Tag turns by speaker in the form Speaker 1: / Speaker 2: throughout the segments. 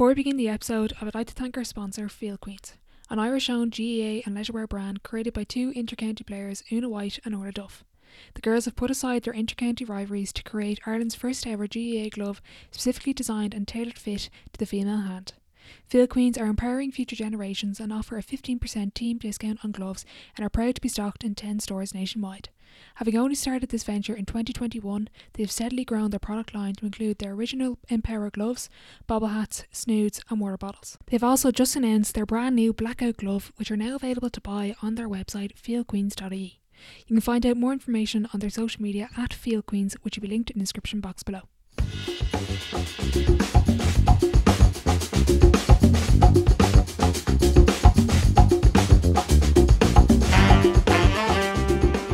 Speaker 1: Before we begin the episode, I would like to thank our sponsor, Field Queens, an Irish owned GAA and leisurewear brand created by two intercounty players, Una White and Orla Duff. The girls have put aside their intercounty rivalries to create Ireland's first ever GAA glove specifically designed and tailored fit to the female hand. Field Queens are empowering future generations and offer a 15% team discount on gloves and are proud to be stocked in 10 stores nationwide. Having only started this venture in 2021, they have steadily grown their product line to include their original Empower gloves, bobble hats, snoods, and water bottles. They've also just announced their brand new blackout glove, which are now available to buy on their website fieldqueens.ie. You can find out more information on their social media at Field Queens, which will be linked in the description box below.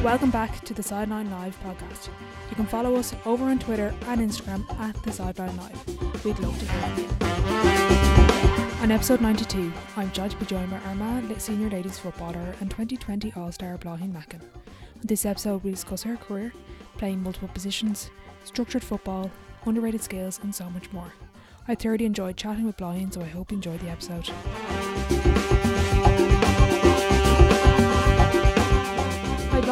Speaker 1: Welcome back to the Sideline Live podcast. You can follow us over on Twitter and Instagram at the Sideline Live. We'd love to hear from you. On episode 92, I'm joined by Armagh senior ladies footballer and 2020 All-Star Bláithín Mackin. On this episode, we discuss her career, playing multiple positions, structured football, underrated skills, and so much more. I thoroughly enjoyed chatting with Bláithín, so I hope you enjoyed the episode.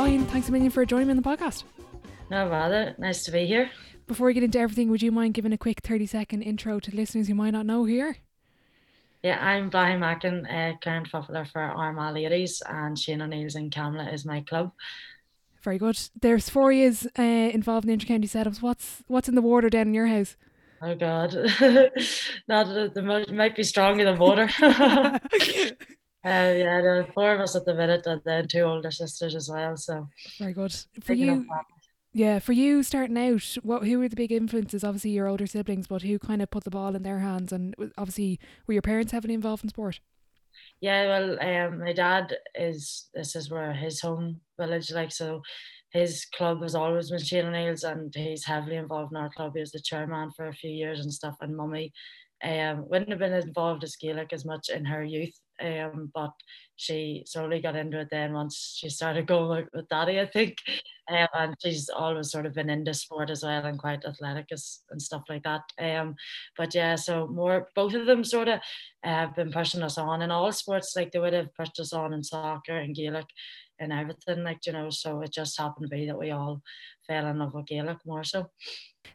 Speaker 1: Bláithín, thanks a million for joining me on the podcast.
Speaker 2: No bother, nice to be here.
Speaker 1: Before we get into everything, would you mind giving a quick 30 second intro to listeners who might not know here?
Speaker 2: Yeah, I'm Bláithín Mackin, uh, current footballer for Armagh Ladies, and Shane O'Neill's in Camlough is my club.
Speaker 1: Very good. There's four years uh, involved in intercounty setups. What's what's in the water down in your house?
Speaker 2: Oh God, not the, the might be stronger than water. Uh, yeah, the four of us at the minute, and then two older sisters as well. So
Speaker 1: very good for you. Yeah, for you starting out, what who were the big influences? Obviously, your older siblings, but who kind of put the ball in their hands? And obviously, were your parents heavily involved in sport?
Speaker 2: Yeah, well, um, my dad is this is where his home village, like so. His club has always been Shane O'Neill's, and he's heavily involved in our club. He was the chairman for a few years and stuff. And mummy um, wouldn't have been involved as Gaelic as much in her youth um, but she slowly got into it then once she started going with daddy, I think. Um, and she's always sort of been into sport as well and quite athletic as, and stuff like that. Um, but yeah, so more both of them sort of have uh, been pushing us on in all sports. Like they would have pushed us on in soccer and Gaelic and everything, like you know. So it just happened to be that we all fell in love with Gaelic more so.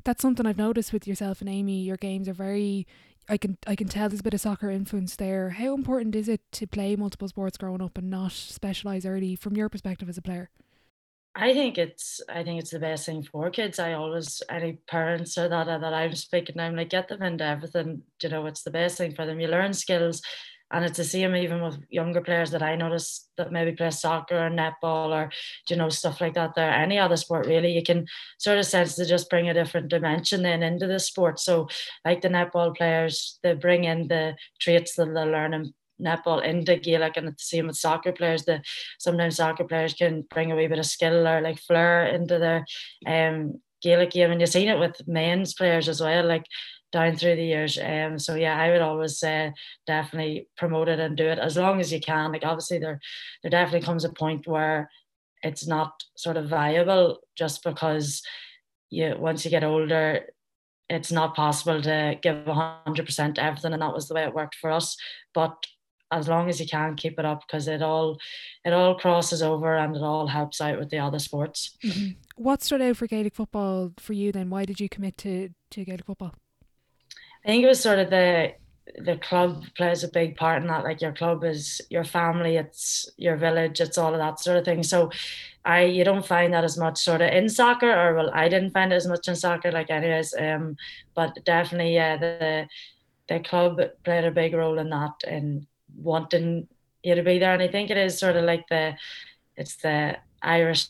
Speaker 1: That's something I've noticed with yourself and Aimee. Your games are very I can I can tell there's a bit of soccer influence there. How important is it to play multiple sports growing up and not specialize early from your perspective as a player?
Speaker 2: I think it's I think it's the best thing for kids. I always any parents or that that I'm speaking, I'm like get them into everything. You know, it's the best thing for them. You learn skills and it's the same even with younger players that I notice that maybe play soccer or netball or you know stuff like that. There, any other sport really, you can sort of sense to just bring a different dimension then into the sport. So, like the netball players, they bring in the traits that they're learning netball into Gaelic, and it's the same with soccer players. The sometimes soccer players can bring a wee bit of skill or like flair into their um Gaelic game, and you've seen it with men's players as well. Like down through the years. Um, so yeah, I would always say definitely promote it and do it as long as you can. Like obviously there, there definitely comes a point where it's not sort of viable just because you once you get older, it's not possible to give hundred percent everything, and that was the way it worked for us. But as long as you can keep it up because it all it all crosses over and it all helps out with the other sports.
Speaker 1: Mm-hmm. What stood out for Gaelic football for you then? Why did you commit to, to Gaelic football?
Speaker 2: I think it was sort of the the club plays a big part in that. Like your club is your family, it's your village, it's all of that sort of thing. So I you don't find that as much sort of in soccer, or well, I didn't find it as much in soccer, like anyways. Um, but definitely, yeah, the the club played a big role in that and wanting you to be there. And I think it is sort of like the it's the Irish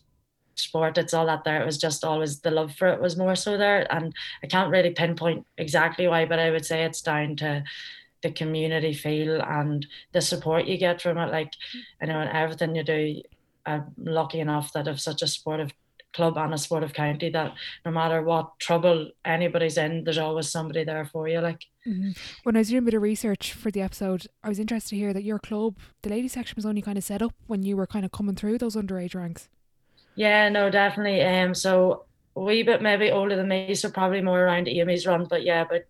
Speaker 2: sport it's all that there. It was just always the love for it was more so there. And i can't really pinpoint exactly why but i would say it's down to the community feel and the support you get from it. Like you know everything you do i'm lucky enough that i've such a supportive club and a supportive county that no matter what trouble anybody's in there's always somebody there for you like.
Speaker 1: Mm-hmm. when i was doing a bit of research for the episode i was interested to hear that your club the ladies section was only kind of set up when you were kind of coming through those underage ranks
Speaker 2: yeah, no, definitely. Um, so a wee bit maybe older than me, so probably more around Aimee's run, but yeah, but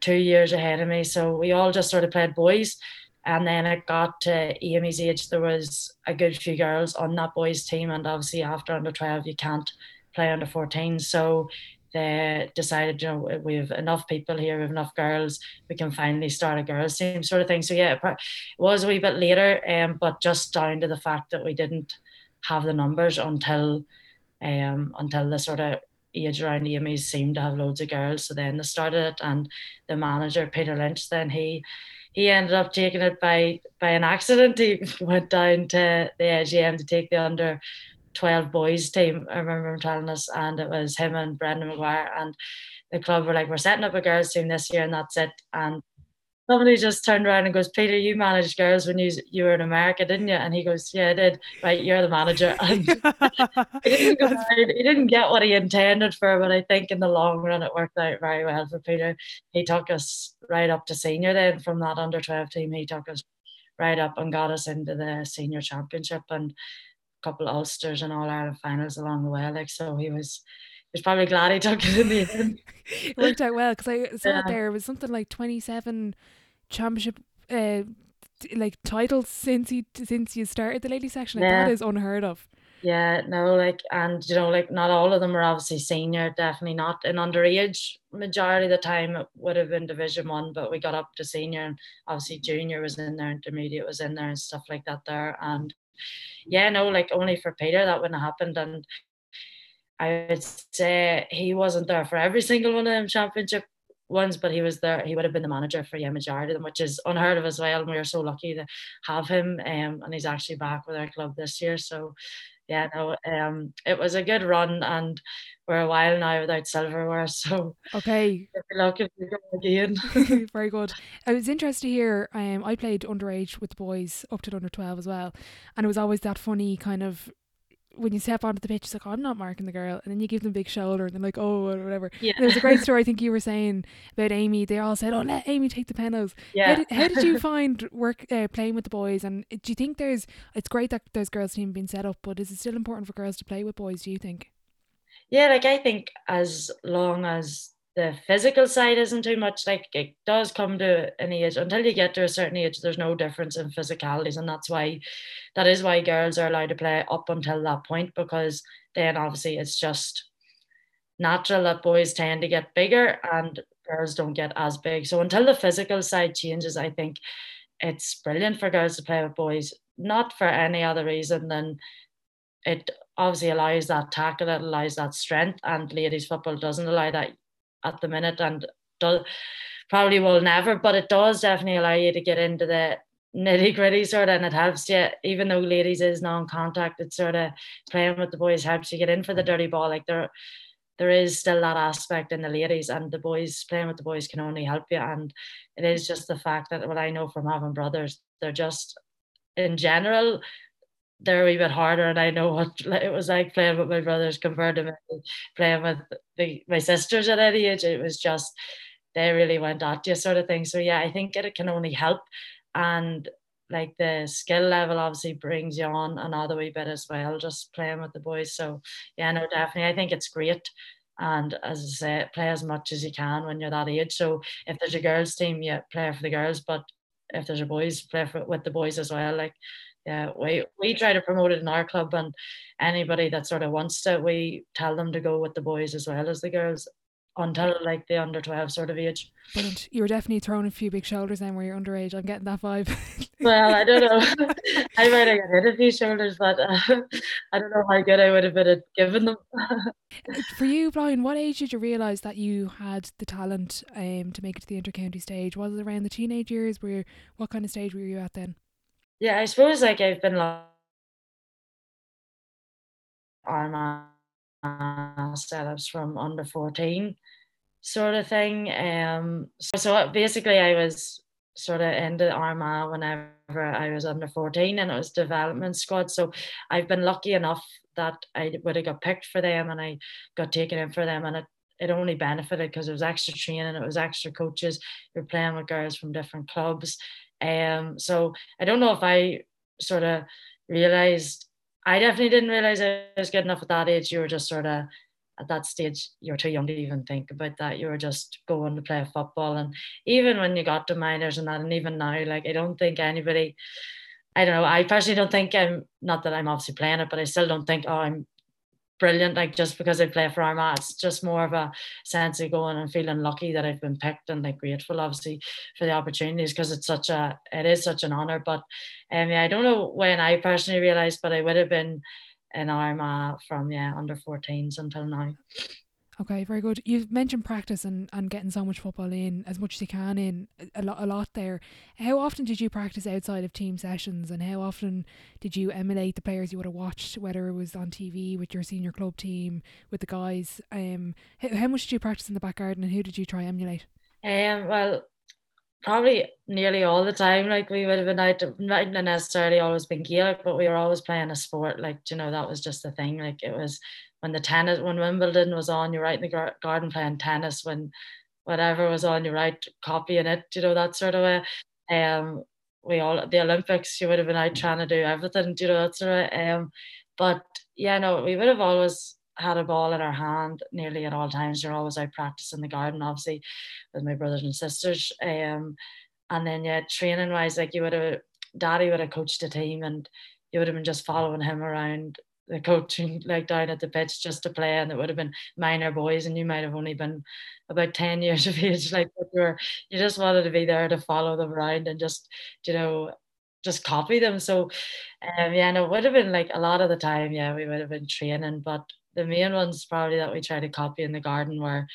Speaker 2: two years ahead of me. So we all just sort of played boys. And then it got to Aimee's age, there was a good few girls on that boys team. And obviously after under 12, you can't play under 14. So they decided, you know, we have enough people here, we have enough girls, we can finally start a girls team sort of thing. So yeah, it was a wee bit later, um, but just down to the fact that we didn't have the numbers until um until the sort of age around Aimee's seemed to have loads of girls. So then they started it and the manager, Peter Lynch, then he he ended up taking it by by an accident. He went down to the AGM to take the under 12 boys team. I remember him telling us, and it was him and Brendan McGuire. And the club were like, We're setting up a girls' team this year, and that's it. And somebody just turned around and goes, Peter, you managed girls when you you were in America, didn't you? And he goes, Yeah, I did. Right, you're the manager. And he, didn't he didn't get what he intended for, but I think in the long run it worked out very well for Peter. He took us right up to senior then from that under 12 team. He took us right up and got us into the senior championship and a couple of Ulsters and all Ireland finals along the way. Like so he was was probably glad he took it in the end.
Speaker 1: it worked out well because I saw yeah. there was something like 27 championship uh, like titles since he since you started the ladies section. Like, yeah. That is unheard of.
Speaker 2: Yeah, no, like, and you know, like, not all of them are obviously senior, definitely not in underage. Majority of the time, it would have been Division One, but we got up to senior, and obviously junior was in there, intermediate was in there, and stuff like that there. And yeah, no, like, only for Peter that wouldn't have happened. And I would say he wasn't there for every single one of them championship ones, but he was there. He would have been the manager for yeah majority of them, which is unheard of as well. And we are so lucky to have him. Um, and he's actually back with our club this year. So yeah, no, um, it was a good run, and we're a while now without silverware. So
Speaker 1: okay,
Speaker 2: luck if you go again.
Speaker 1: Very good. It was interesting to hear. Um, I played underage with the boys up to under twelve as well, and it was always that funny kind of when you step onto the pitch, it's like, oh, I'm not marking the girl. And then you give them a big shoulder and they're like, oh, whatever. Yeah. There's a great story I think you were saying about Aimee. They all said, oh, let Aimee take the penalties. Yeah. How did, how did you find work uh, playing with the boys? And do you think there's, it's great that there's girls' team being set up, but is it still important for girls to play with boys, do you think?
Speaker 2: Yeah, like I think as long as the physical side isn't too much like it does come to an age until you get to a certain age there's no difference in physicalities and that's why that is why girls are allowed to play up until that point because then obviously it's just natural that boys tend to get bigger and girls don't get as big. So until the physical side changes i think it's brilliant for girls to play with boys not for any other reason than it obviously allows that tackle it allows that strength and ladies football doesn't allow that at the minute and does probably will never, but it does definitely allow you to get into the nitty gritty sort of and it helps you even though ladies is non-contact it's sort of playing with the boys helps you get in for the dirty ball. Like there there is still that aspect in the ladies and the boys playing with the boys can only help you. And it is just the fact that what I know from having brothers they're just in general they're a wee bit harder and I know what it was like playing with my brothers compared to playing with the, my sisters at any age. It was just they really went at you sort of thing. So yeah, I think it can only help. And like the skill level obviously brings you on another wee bit as well, just playing with the boys. So yeah, no, definitely. I think it's great. And as I say, play as much as you can when you're that age. So if there's a girls team, you play for the girls, but if there's a boys, play for, with the boys as well. Like yeah we we try to promote it in our club and anybody that sort of wants to we tell them to go with the boys as well as the girls until like the under 12 sort of age.
Speaker 1: Brilliant. you were definitely throwing a few big shoulders then where you're underage. I'm getting that vibe.
Speaker 2: Well I don't know. I might have hit a few shoulders but uh, I don't know how good I would have been at giving them.
Speaker 1: For you Bláithín what age did you realise that you had the talent um, to make it to the inter-county stage? Was it around the teenage years where what kind of stage were you at then
Speaker 2: yeah, I suppose like I've been like Armagh setups from under 14 sort of thing. Um so, so basically I was sort of into Armagh whenever I was under 14 and it was development squad. So I've been lucky enough that I would have got picked for them and I got taken in for them and it it only benefited because it was extra training, it was extra coaches. You're playing with girls from different clubs. Um, so I don't know if I sort of realized, I definitely didn't realize I was good enough at that age. You were just sort of at that stage you're too young to even think about that. You were just going to play football. And even when you got to minors and that, and even now, like I don't think anybody I don't know, I personally don't think I'm not that I'm obviously playing it, but I still don't think, oh, I'm brilliant, like just because I play for Armagh. It's just more of a sense of going and feeling lucky that I've been picked and like grateful obviously for the opportunities because it's such a it is such an honor. But um yeah, I don't know when I personally realized, but I would have been in Armagh from yeah under 14s until now.
Speaker 1: Okay, very good. You've mentioned practice and, and getting so much football in as much as you can in a lot a lot there. How often did you practice outside of team sessions and how often did you emulate the players you would have watched, whether it was on TV with your senior club team, with the guys? Um how, how much did you practice in the back garden and who did you try emulate?
Speaker 2: Um well probably nearly all the time. Like we would have been out, not necessarily always been Gaelic, but we were always playing a sport. Like you know, that was just the thing. Like it was when the tennis, when Wimbledon was on, you're right in the garden playing tennis. When whatever was on, you're right copying it. You know that sort of way. Um, we all the Olympics, you would have been out trying to do everything. You know that sort of. Way. Um, but yeah, no, we would have always had a ball in our hand nearly at all times. You're always out practicing the garden, obviously, with my brothers and sisters. Um, and then yeah, training wise, like you would have, daddy would have coached a team, and you would have been just following him around the coaching like down at the pitch just to play and it would have been minor boys and you might have only been about 10 years of age like you were you just wanted to be there to follow them around and just you know just copy them so um yeah no it would have been like a lot of the time yeah we would have been training but the main ones probably that we try to copy in the garden were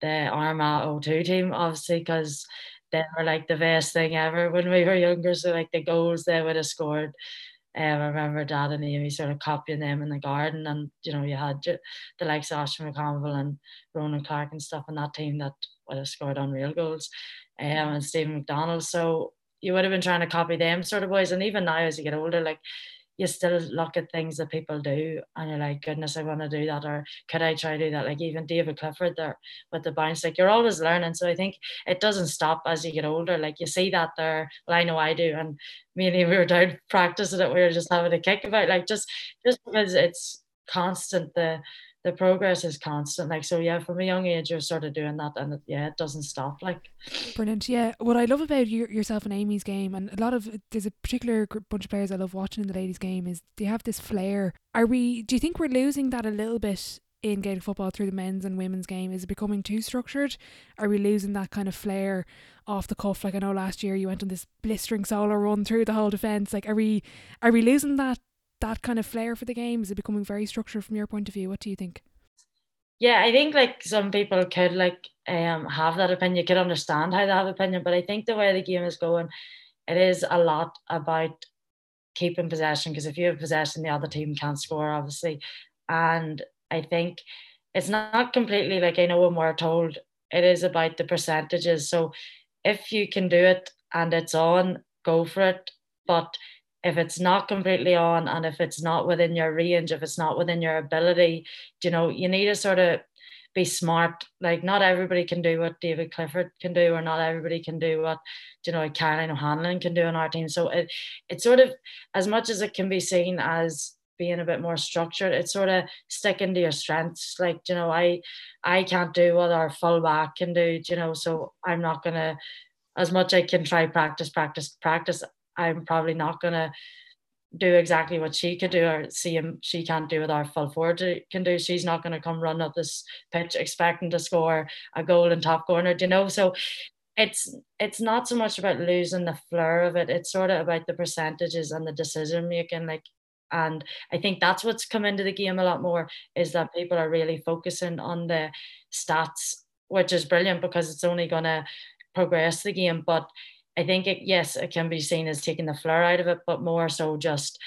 Speaker 2: the Armagh O2 team, obviously, because they were like the best thing ever when we were younger. So like the goals they would have scored. Um, I remember Dad and Aimee sort of copying them in the garden, and you know you had the likes of Oisín McConville and Ronan Clarke and stuff in that team that would have scored unreal goals, um, and Steven McDonnell. So you would have been trying to copy them sort of boys, and even now as you get older, like you still look at things that people do and you're like, goodness, I want to do that, or could I try to do that? Like even David Clifford there with the bounce, like you're always learning. So I think it doesn't stop as you get older. Like you see that there. Well, I know I do, and me and we were down practicing it. We were just having a kick about like just just because it's constant the the progress is constant. Like so, yeah. From a young age, you're sort of doing that, and it, yeah, it doesn't stop. Like
Speaker 1: brilliant. Yeah, what I love about your, yourself and Aimee's game, and a lot of there's a particular bunch of players I love watching in the ladies' game. Is they have this flair. Are we? Do you think we're losing that a little bit in Gaelic football through the men's and women's game? Is it becoming too structured? Are we losing that kind of flair off the cuff? Like I know last year you went on this blistering solo run through the whole defence. Like are we are we losing that that kind of flair for the game? Is it becoming very structured from your point of view? What do you think?
Speaker 2: Yeah, I think like some people could like um have that opinion, could understand how they have opinion, but I think the way the game is going, it is a lot about keeping possession because if you have possession, the other team can't score, obviously. And I think it's not completely like I know when we're told it is about the percentages. So if you can do it and it's on, go for it. But if it's not completely on and if it's not within your range, if it's not within your ability, you know, you need to sort of be smart. Like not everybody can do what David Clifford can do, or not everybody can do what you know Caroline O'Hanlon can do in our team. So it it's sort of as much as it can be seen as being a bit more structured, it's sort of sticking to your strengths. Like, you know, I I can't do what our fullback can do, you know, so I'm not gonna as much I can try practice, practice, practice. I'm probably not gonna do exactly what she could do or see him she can't do what our full forward can do. She's not gonna come run up this pitch expecting to score a goal in top corner, you know. So it's it's not so much about losing the flair of it. It's sort of about the percentages and the decision making. Like and I think that's what's come into the game a lot more is that people are really focusing on the stats, which is brilliant because it's only gonna progress the game. But I think it, yes, it can be seen as taking the flair out of it, but more so just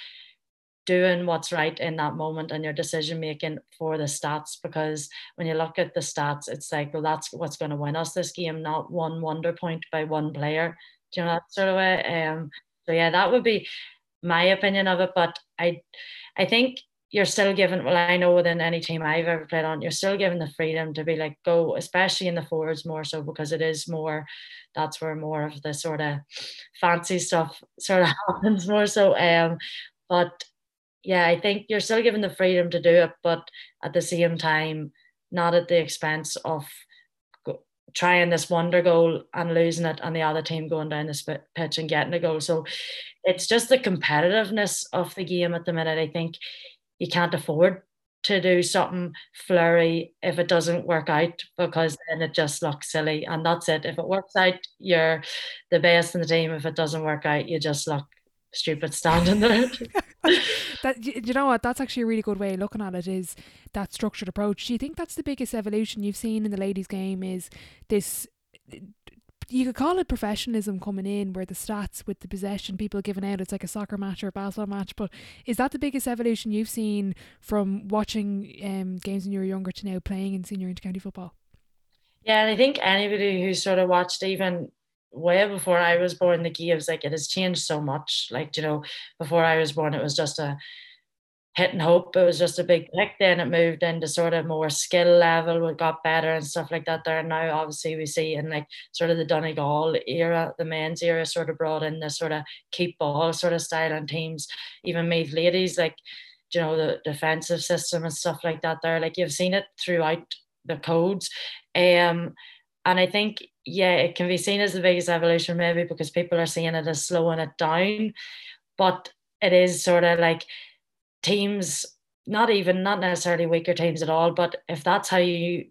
Speaker 2: doing what's right in that moment and your decision making for the stats because when you look at the stats it's like well that's what's going to win us this game not one wonder point by one player. Do you know that sort of way? Um so yeah that would be my opinion of it but i i think you're still given well i know within any team i've ever played on you're still given the freedom to be like go especially in the forwards more so because it is more that's where more of the sort of fancy stuff sort of happens more so um but yeah i think you're still given the freedom to do it but at the same time not at the expense of trying this wonder goal and losing it and the other team going down the pitch and getting a goal. So it's just the competitiveness of the game at the minute. I think you can't afford to do something flurry if it doesn't work out because then it just looks silly and that's it. If it works out, you're the best in the team. If it doesn't work out, you just look stupid standing there.
Speaker 1: that you know what? That's actually a really good way of looking at it. Is that structured approach? Do you think that's the biggest evolution you've seen in the ladies' game? Is this? You could call it professionalism coming in, where the stats with the possession, people giving out, it's like a soccer match or a basketball match. But is that the biggest evolution you've seen from watching um, games when you were younger to now playing in senior intercounty football?
Speaker 2: Yeah, and I think anybody who sort of watched even way before I was born, the key was like it has changed so much. Like you know, before I was born, it was just a hit and hope. It was just a big pick. Then it moved into sort of more skill level. It got better and stuff like that. There and now, obviously, we see in like sort of the Donegal era, the men's era, sort of brought in this sort of keep ball sort of style and teams. Even made ladies, like you know, the defensive system and stuff like that. There, like you've seen it throughout the codes. Um, and I think yeah, it can be seen as the biggest evolution maybe because people are seeing it as slowing it down. But it is sort of like teams, not even, not necessarily weaker teams at all, but if that's how you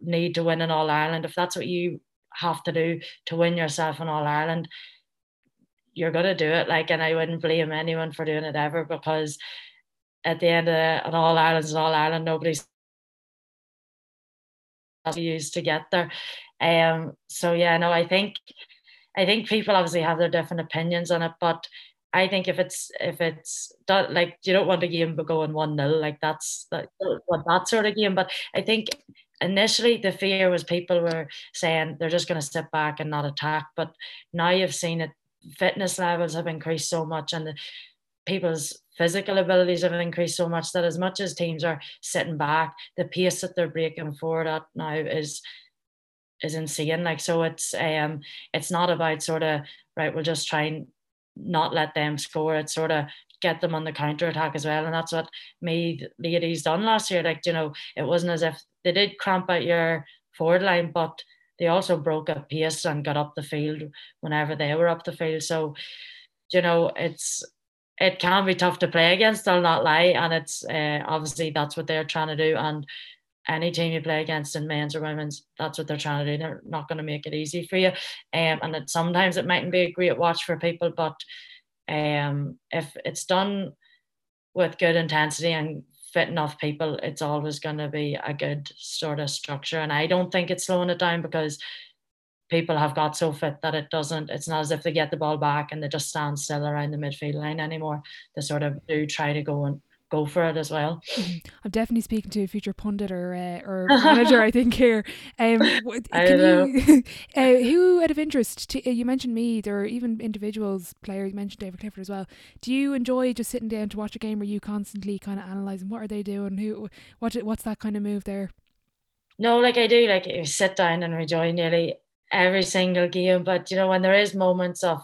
Speaker 2: need to win in All Ireland, if that's what you have to do to win yourself in All Ireland, you're gonna do it. Like, and I wouldn't blame anyone for doing it ever because at the end of an All Ireland is All Ireland. Nobody's used to get there. Um, so yeah, no, I think I think people obviously have their different opinions on it, but I think if it's if it's like you don't want a game going one nil like that's that that sort of game. But I think initially the fear was people were saying they're just going to sit back and not attack. But now you've seen it, fitness levels have increased so much, and the, people's physical abilities have increased so much that as much as teams are sitting back, the pace that they're breaking forward at now is is insane. Like so, it's um, it's not about sort of right. We'll just try and not let them score. It's sort of get them on the counter attack as well, and that's what Meath ladies done last year. Like you know, it wasn't as if they did cramp out your forward line, but they also broke up pace and got up the field whenever they were up the field. So, you know, it's it can be tough to play against. I'll not lie, and it's uh, obviously that's what they're trying to do. And any team you play against in men's or women's, that's what they're trying to do. They're not going to make it easy for you. Um, and that sometimes it mightn't be a great watch for people, but um, if it's done with good intensity and fit enough people, it's always going to be a good sort of structure. And I don't think it's slowing it down because people have got so fit that it doesn't, it's not as if they get the ball back and they just stand still around the midfield line anymore. They sort of do try to go and go for it as well.
Speaker 1: Mm-hmm. I'm definitely speaking to a future pundit or uh, or manager, I think here. Um, can you, uh, who out of interest? To, uh, you mentioned me, or even individuals, players. You mentioned David Clifford as well. Do you enjoy just sitting down to watch a game? Or you constantly kind of analysing what are they doing? Who what what's that kind of move there?
Speaker 2: No, like I do. Like you sit down and enjoy nearly every single game, but you know when there is moments of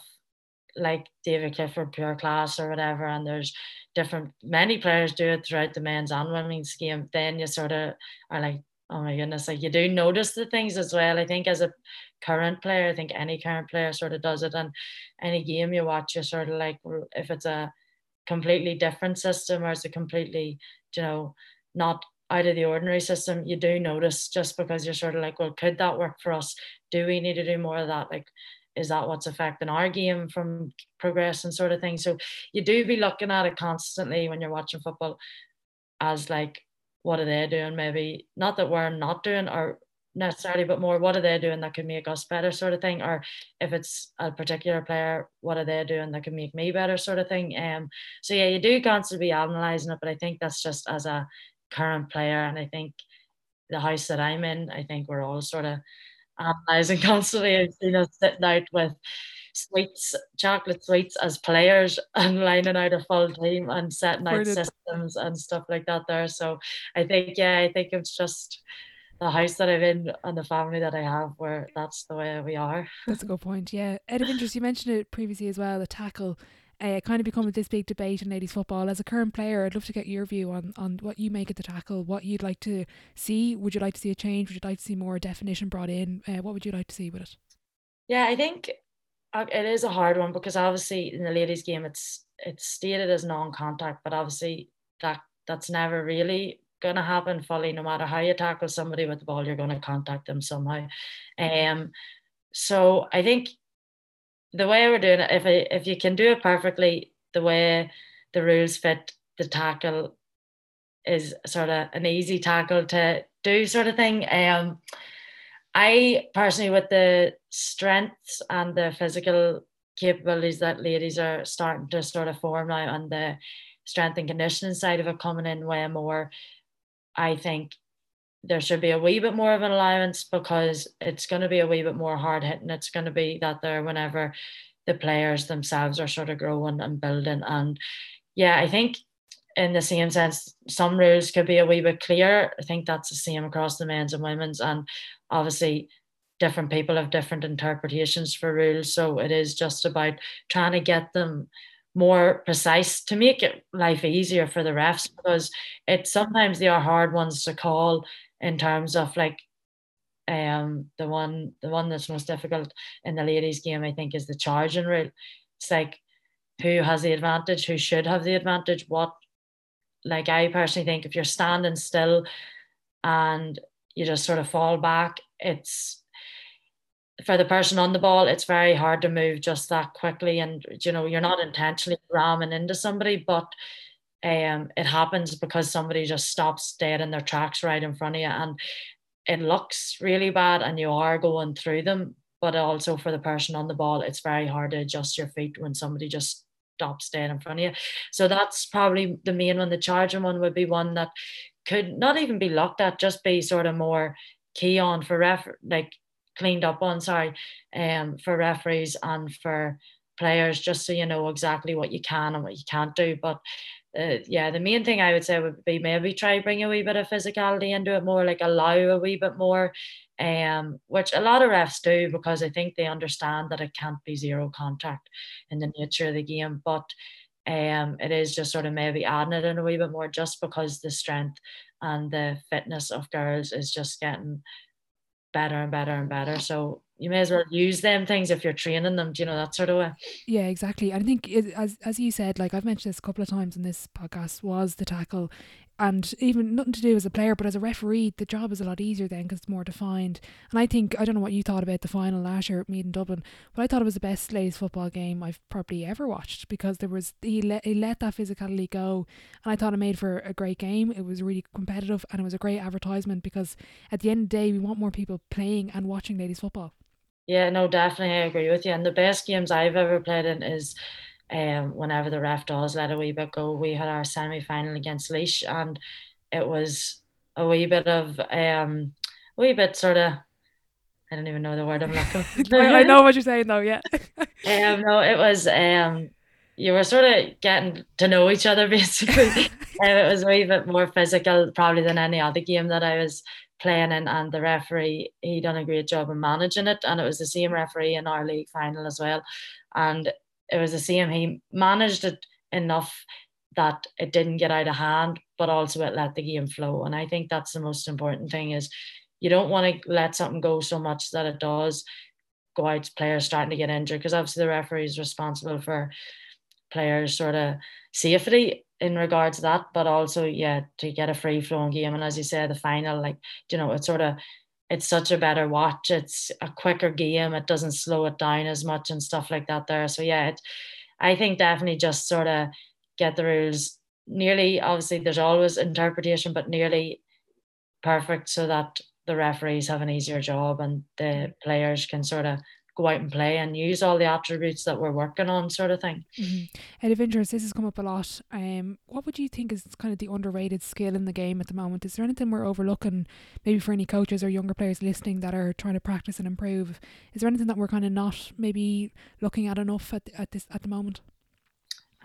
Speaker 2: like David Clifford pure class or whatever, and there's different many players do it throughout the men's and women's game, then you sort of are like, oh my goodness, like you do notice the things as well. I think as a current player, I think any current player sort of does it. And any game you watch, you're sort of like, if it's a completely different system or it's a completely, you know, not out of the ordinary system, you do notice just because you're sort of like, well, could that work for us? Do we need to do more of that? Like, is that what's affecting our game from progress and sort of thing? So you do be looking at it constantly when you're watching football as like, what are they doing? Maybe not that we're not doing or necessarily, but more what are they doing that could make us better, sort of thing. Or if it's a particular player, what are they doing that could make me better, sort of thing. Um, so yeah, you do constantly be analysing it, but I think that's just as a current player, and I think the house that I'm in, I think we're all sort of analysing constantly. I've seen us sitting out with sweets, chocolate sweets as players and lining out a full team and setting out systems and stuff like that there. So I think, yeah, I think it's just the house that I'm in and the family that I have where that's the way we are.
Speaker 1: That's a good point. Yeah. Out of interest, you mentioned it previously as well, the tackle uh, kind of become this big debate in ladies football. As a current player, I'd love to get your view on on what you make of the tackle, what you'd like to see. Would you like to see a change? Would you like to see more definition brought in? Uh, what would you like to see with it?
Speaker 2: Yeah, I think uh, it is a hard one because obviously in the ladies game it's it's stated as non-contact, but obviously that that's never really going to happen fully. No matter how you tackle somebody with the ball, you're going to contact them somehow. Um, so I think the way we're doing it, if I, if you can do it perfectly, the way the rules fit the tackle is sort of an easy tackle to do, sort of thing. Um, I personally, with the strengths and the physical capabilities that ladies are starting to sort of form now, and the strength and conditioning side of it coming in way more, I think there should be a wee bit more of an allowance because it's going to be a wee bit more hard hitting. It's going to be that there whenever the players themselves are sort of growing and building. And yeah, I think in the same sense, some rules could be a wee bit clearer. I think that's the same across the men's and women's. And obviously, different people have different interpretations for rules. So it is just about trying to get them more precise to make it life easier for the refs because it's sometimes they are hard ones to call in terms of like um the one the one that's most difficult in the ladies game I think is the charging rule. It's like who has the advantage, who should have the advantage, what like I personally think if you're standing still and you just sort of fall back, it's for the person on the ball, it's very hard to move just that quickly. And you know, you're not intentionally ramming into somebody, but um, it happens because somebody just stops dead in their tracks right in front of you, and it looks really bad, and you are going through them. But also for the person on the ball, it's very hard to adjust your feet when somebody just stops dead in front of you. So that's probably the main one. The charging one would be one that could not even be looked at, just be sort of more key on for ref like cleaned up on, sorry, um, for referees and for players, just so you know exactly what you can and what you can't do. But uh, yeah, the main thing I would say would be maybe try bring a wee bit of physicality into it more, like allow a wee bit more, um, which a lot of refs do because I think they understand that it can't be zero contact in the nature of the game. But um, it is just sort of maybe adding it in a wee bit more just because the strength and the fitness of girls is just getting better and better and better. So you may as well use them things if you're training them, do you know, that sort of way.
Speaker 1: Yeah, exactly. And I think it, as as you said, like I've mentioned this a couple of times in this podcast, was the tackle and even nothing to do as a player, but as a referee, the job is a lot easier then because it's more defined. And I think I don't know what you thought about the final last year at Meath in Dublin, but I thought it was the best ladies football game I've probably ever watched because there was he let he let that physicality go, and I thought it made for a great game. It was really competitive and it was a great advertisement because at the end of the day, we want more people playing and watching ladies football.
Speaker 2: Yeah, no, definitely, I agree with you. And the best games I've ever played in is um, whenever the ref does let a wee bit go. We had our semi final against Laois, and it was a wee bit of um, a wee bit sort of. I don't even know the word I'm looking
Speaker 1: for. I know what you're saying though, yeah.
Speaker 2: um, no, it was um, you were sort of getting to know each other basically. um, it was a wee bit more physical probably than any other game that I was playing in, and the referee he done a great job in managing it, and it was the same referee in our league final as well, and it was the same. He managed it enough that it didn't get out of hand, but also it let the game flow. And I think that's the most important thing is you don't want to let something go so much that it does go out players starting to get injured because obviously the referee is responsible for players sort of safety in regards to that, but also yeah to get a free flowing game. And as you said, the final like you know it's sort of it's such a better watch. It's a quicker game. It doesn't slow it down as much and stuff like that there. So yeah, it, I think definitely just sort of get the rules nearly obviously there's always interpretation, but nearly perfect so that the referees have an easier job and the players can sort of go out and play and use all the attributes that we're working on, sort of thing.
Speaker 1: Mm-hmm. Out of interest, this has come up a lot. Um, what would you think is kind of the underrated skill in the game at the moment? Is there anything we're overlooking, maybe for any coaches or younger players listening that are trying to practice and improve? Is there anything that we're kind of not maybe looking at enough at at this at the moment?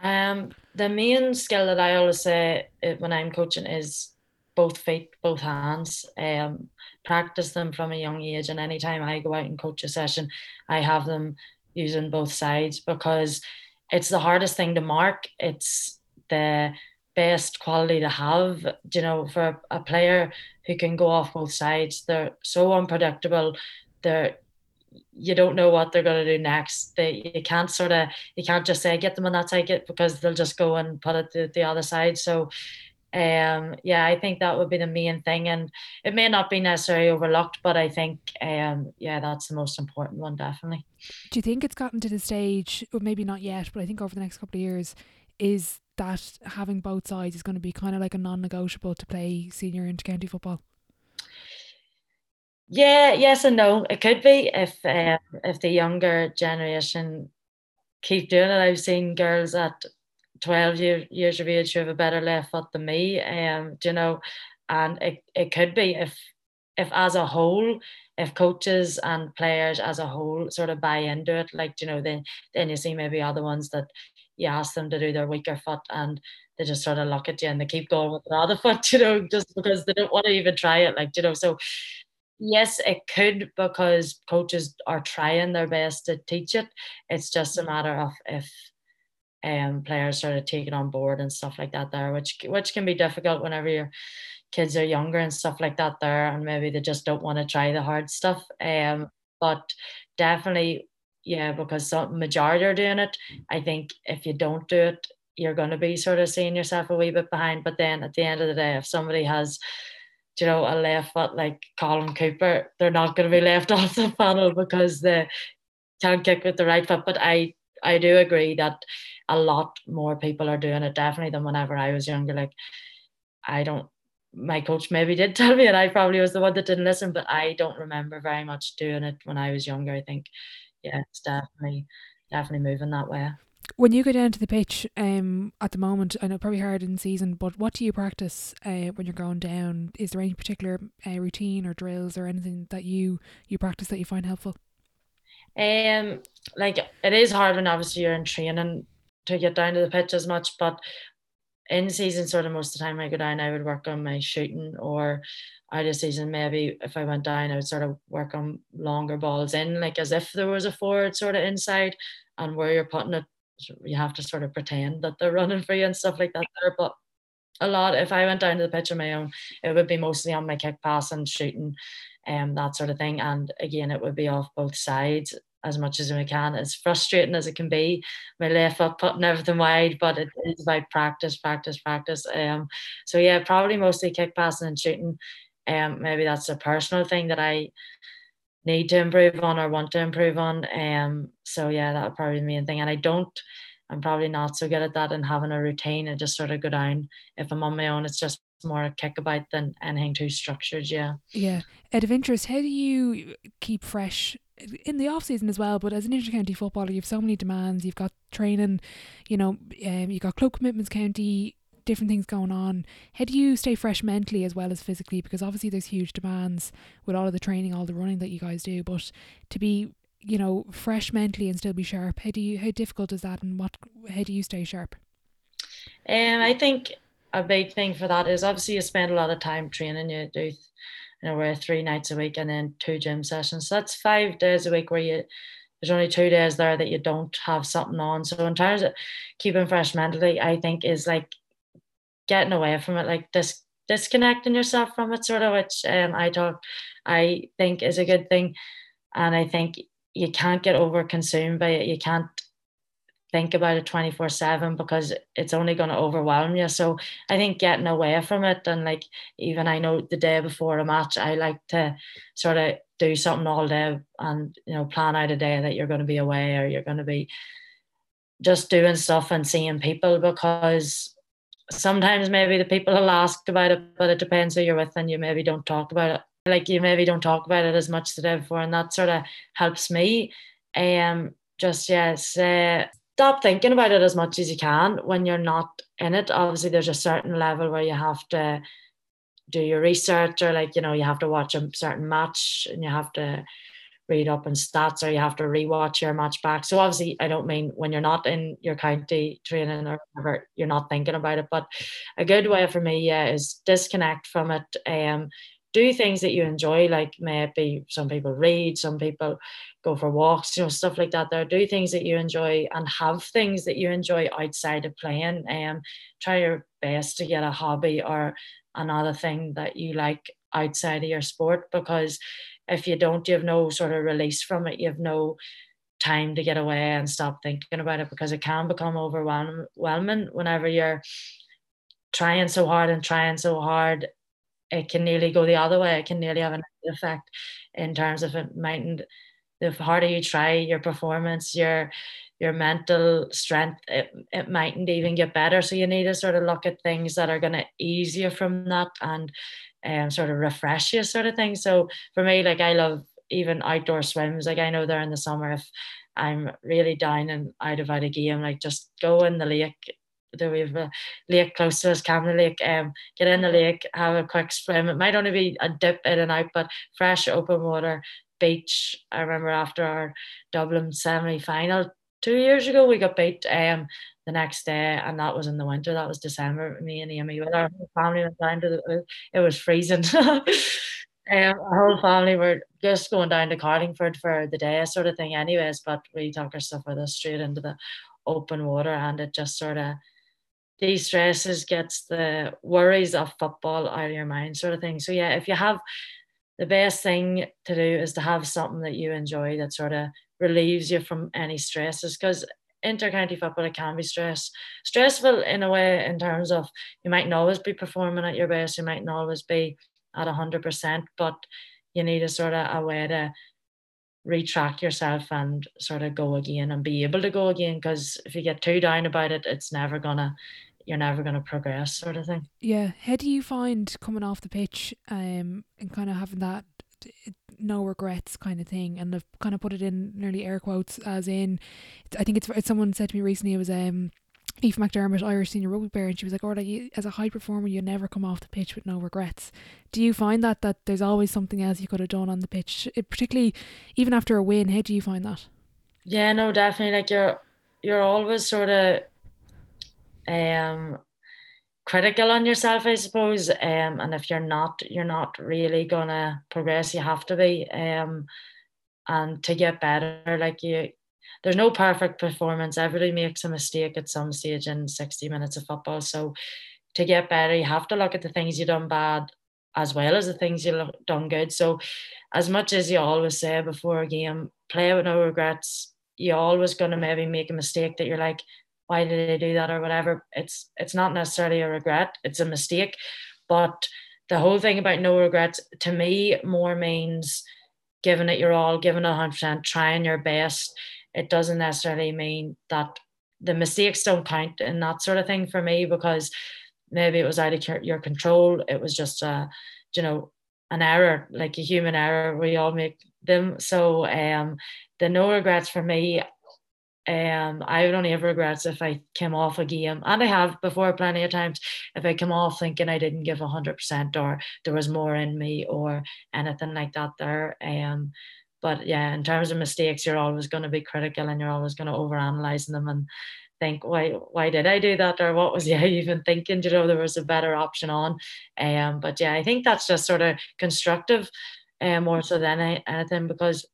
Speaker 2: Um, the main skill that I always say uh, when I'm coaching is both feet, both hands. Um, practice them from a young age. And anytime I go out and coach a session, I have them using both sides because it's the hardest thing to mark. It's the best quality to have, you know, for a player who can go off both sides. They're so unpredictable. They're you don't know what they're going to do next. They you can't sort of you can't just say get them on that side because they'll just go and put it the other side. So um yeah i think that would be the main thing and it may not be necessarily overlooked but i think um yeah that's the most important one definitely.
Speaker 1: Do you think it's gotten to the stage or maybe not yet but i think over the next couple of years is that having both sides is going to be kind of like a non-negotiable to play senior intercounty football?
Speaker 2: Yeah yes and no. It could be if um, if the younger generation keep doing it. I've seen girls at 12 year, years of age you have a better left foot than me. Um, you know, and it, it could be if if as a whole, if coaches and players as a whole sort of buy into it, like you know, then then you see maybe other ones that you ask them to do their weaker foot and they just sort of look at you and they keep going with the other foot, you know, just because they don't want to even try it. Like, you know, so yes, it could because coaches are trying their best to teach it. It's just a matter of if um, players started taking on board and stuff like that there, which which can be difficult whenever your kids are younger and stuff like that there, and maybe they just don't want to try the hard stuff. Um, but definitely, yeah, because some majority are doing it. I think if you don't do it, you're going to be sort of seeing yourself a wee bit behind. But then at the end of the day, if somebody has you know, a left foot like Colm Cooper, they're not going to be left off the panel because they can't kick with the right foot. But I I do agree that a lot more people are doing it definitely than whenever I was younger. Like I don't my coach maybe did tell me and I probably was the one that didn't listen, but I don't remember very much doing it when I was younger. I think yeah, it's definitely definitely moving that way.
Speaker 1: When you go down to the pitch, um, at the moment, I know probably hard in season, but what do you practice uh, when you're going down? Is there any particular uh, routine or drills or anything that you you practice that you find helpful?
Speaker 2: Um, like it is hard when obviously you're in training to get down to the pitch as much, but in season, sort of most of the time I go down, I would work on my shooting or out of season, maybe if I went down, I would sort of work on longer balls in, like as if there was a forward sort of inside and where you're putting it, you have to sort of pretend that they're running for you and stuff like that there. But a lot, if I went down to the pitch on my own, it would be mostly on my kick pass and shooting and um, that sort of thing. And again, it would be off both sides as much as we can. As frustrating as it can be, my left foot putting everything wide, but it is about practice, practice, practice. Um, so yeah, probably mostly kick passing and shooting. Um, maybe that's a personal thing that I need to improve on or want to improve on. Um, so yeah, that would probably be the main thing. And I don't. I'm probably not so good at that and having a routine. I just sort of go down. If I'm on my own, it's just more a kickabout than anything too structured. Yeah.
Speaker 1: Yeah. Out of interest, how do you keep fresh in the off season as well. But as an intercounty footballer, you've so many demands. You've got training, you know, um, you've got club commitments, county, different things going on. How do you stay fresh mentally as well as physically? Because obviously there's huge demands with all of the training, all the running that you guys do. But to be, you know, fresh mentally and still be sharp, how do you? How difficult is that? And what? How do you stay sharp?
Speaker 2: Um, I think a big thing for that is obviously you spend a lot of time training. You do know, we're three nights a week and then two gym sessions. So that's five days a week where you there's only two days there that you don't have something on. So in terms of keeping fresh mentally, I think is like getting away from it, like this disconnecting yourself from it, sort of, which um, I talk, I think is a good thing. And I think you can't get over consumed by it. You can't think about it 24 7 because it's only going to overwhelm you. So i think getting away from it and like even i know the day before a match i like to sort of do something all day and you know plan out a day that you're going to be away or you're going to be just doing stuff and seeing people because sometimes maybe the people will ask about it but it depends who you're with and you maybe don't talk about it. Like you maybe don't talk about it as much the day before and that sort of helps me. Um just yes stop thinking about it as much as you can when you're not in it. Obviously, there's a certain level where you have to do your research, or like you know, you have to watch a certain match and you have to read up on stats, or you have to rewatch your match back. So obviously, I don't mean when you're not in your county training or whatever, you're not thinking about it. But a good way for me, yeah, is disconnect from it. Um, do things that you enjoy, like maybe some people read, some people go for walks, you know, stuff like that. There, do things that you enjoy and have things that you enjoy outside of playing. And um, try your best to get a hobby or another thing that you like outside of your sport because if you don't, you have no sort of release from it. You have no time to get away and stop thinking about it because it can become overwhelming whenever you're trying so hard and trying so hard it can nearly go the other way. It can nearly have an effect in terms of it mightn't the harder you try your performance, your your mental strength, it, it mightn't even get better. So you need to sort of look at things that are gonna ease you from that and um sort of refresh you sort of thing. So for me, like I love even outdoor swims. Like I know there in the summer if I'm really down and out of out a game, like just go in the lake there we have a lake close to us, Camlough Lake. Um, get in the lake, have a quick swim. It might only be a dip in and out, but fresh open water, beach. I remember after our Dublin semi final two years ago, we got beat um the next day, and that was in the winter. That was December. Me and Aimee with our family went down to the. It was freezing. um, our whole family were just going down to Carlingford for the day, sort of thing, anyways. But we took our stuff with us straight into the open water, and it just sort of de-stresses, gets the worries of football out of your mind, sort of thing. So yeah, if you have the best thing to do is to have something that you enjoy that sort of relieves you from any stresses because intercounty football it can be stress stressful in a way in terms of you mightn't always be performing at your best you mightn't always be at 100% but you need a sort of a way to retract yourself and sort of go again and be able to go again because if you get too down about it it's never gonna you're never going to progress sort of thing
Speaker 1: yeah how do you find coming off the pitch um and kind of having that no regrets kind of thing and I've kind of put it in nearly air quotes as in I think it's, it's someone said to me recently it was um Eve McDermott, Irish senior rugby player, and she was like, "Oh, like, as a high performer, you never come off the pitch with no regrets." Do you find that that there's always something else you could have done on the pitch, it, particularly even after a win? How do you find that?
Speaker 2: Yeah, no, definitely. Like you're you're always sort of um critical on yourself, I suppose. Um, and if you're not, you're not really gonna progress. You have to be. Um, and to get better, like you, there's no perfect performance. Everybody makes a mistake at some stage in 60 minutes of football. So to get better, you have to look at the things you done bad as well as the things you've done good. So as much as you always say before a game, play with no regrets. You're always gonna maybe make a mistake that you're like, why did I do that or whatever. It's it's not necessarily a regret, it's a mistake. But the whole thing about no regrets to me more means giving it your all, giving it 100%, trying your best. It doesn't necessarily mean that the mistakes don't count and that sort of thing for me because maybe it was out of your control. It was just a, you know, an error, like a human error. We all make them. So um, the no regrets for me um, I would only have regrets if I came off a game, and I have before plenty of times. If I come off thinking I didn't give hundred percent, or there was more in me, or anything like that, there. Um, but yeah, in terms of mistakes, you're always going to be critical, and you're always going to overanalyze them and think, why, why did I do that, or what was I even thinking? You know, there was a better option on. Um, but yeah, I think that's just sort of constructive, um, more so than anything because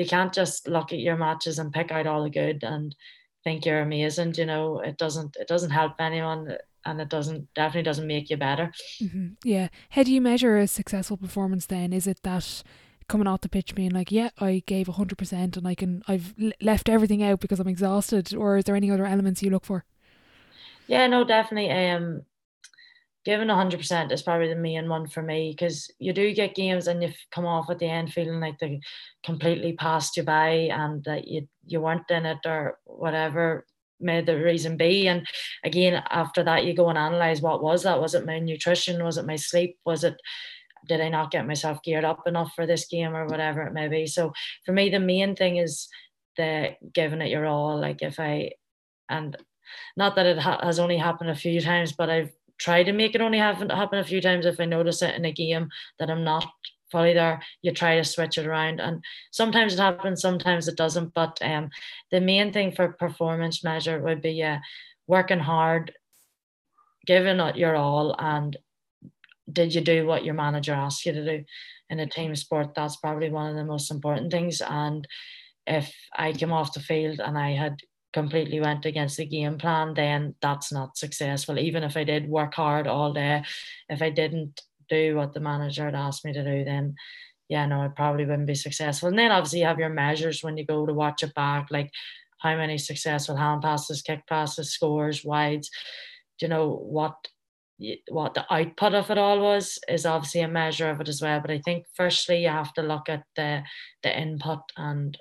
Speaker 2: you can't just look at your matches and pick out all the good and think you're amazing you know? It doesn't it doesn't help anyone and it doesn't definitely doesn't make you better.
Speaker 1: Mm-hmm. yeah. How do you measure a successful performance then? Is it that coming off the pitch being like yeah i gave 100% and i can i've left everything out because i'm exhausted or is there any other elements you look for?
Speaker 2: Yeah no definitely um giving 100% is probably the main one for me because you do get games and you've come off at the end feeling like they completely passed you by and that you, you weren't in it or whatever may the reason be. And again, after that, you go and analyze what was that? Was it my nutrition? Was it my sleep? Was it did I not get myself geared up enough for this game or whatever it may be? So for me, the main thing is the giving it your all. Like if I, and not that it ha- has only happened a few times, but I've try to make it only happen happen a few times if I notice it in a game that I'm not fully there you try to switch it around and sometimes it happens sometimes it doesn't but um the main thing for performance measure would be uh, working hard giving it your all and did you do what your manager asked you to do in a team sport? That's probably one of the most important things. And if I came off the field and I had completely went against the game plan, then that's not successful. Even if I did work hard all day, if I didn't do what the manager had asked me to do, then yeah, no, it probably wouldn't be successful. And then obviously you have your measures when you go to watch it back, like how many successful hand passes, kick passes, scores, wides. You know what what the output of it all was is obviously a measure of it as well. But I think firstly you have to look at the the input and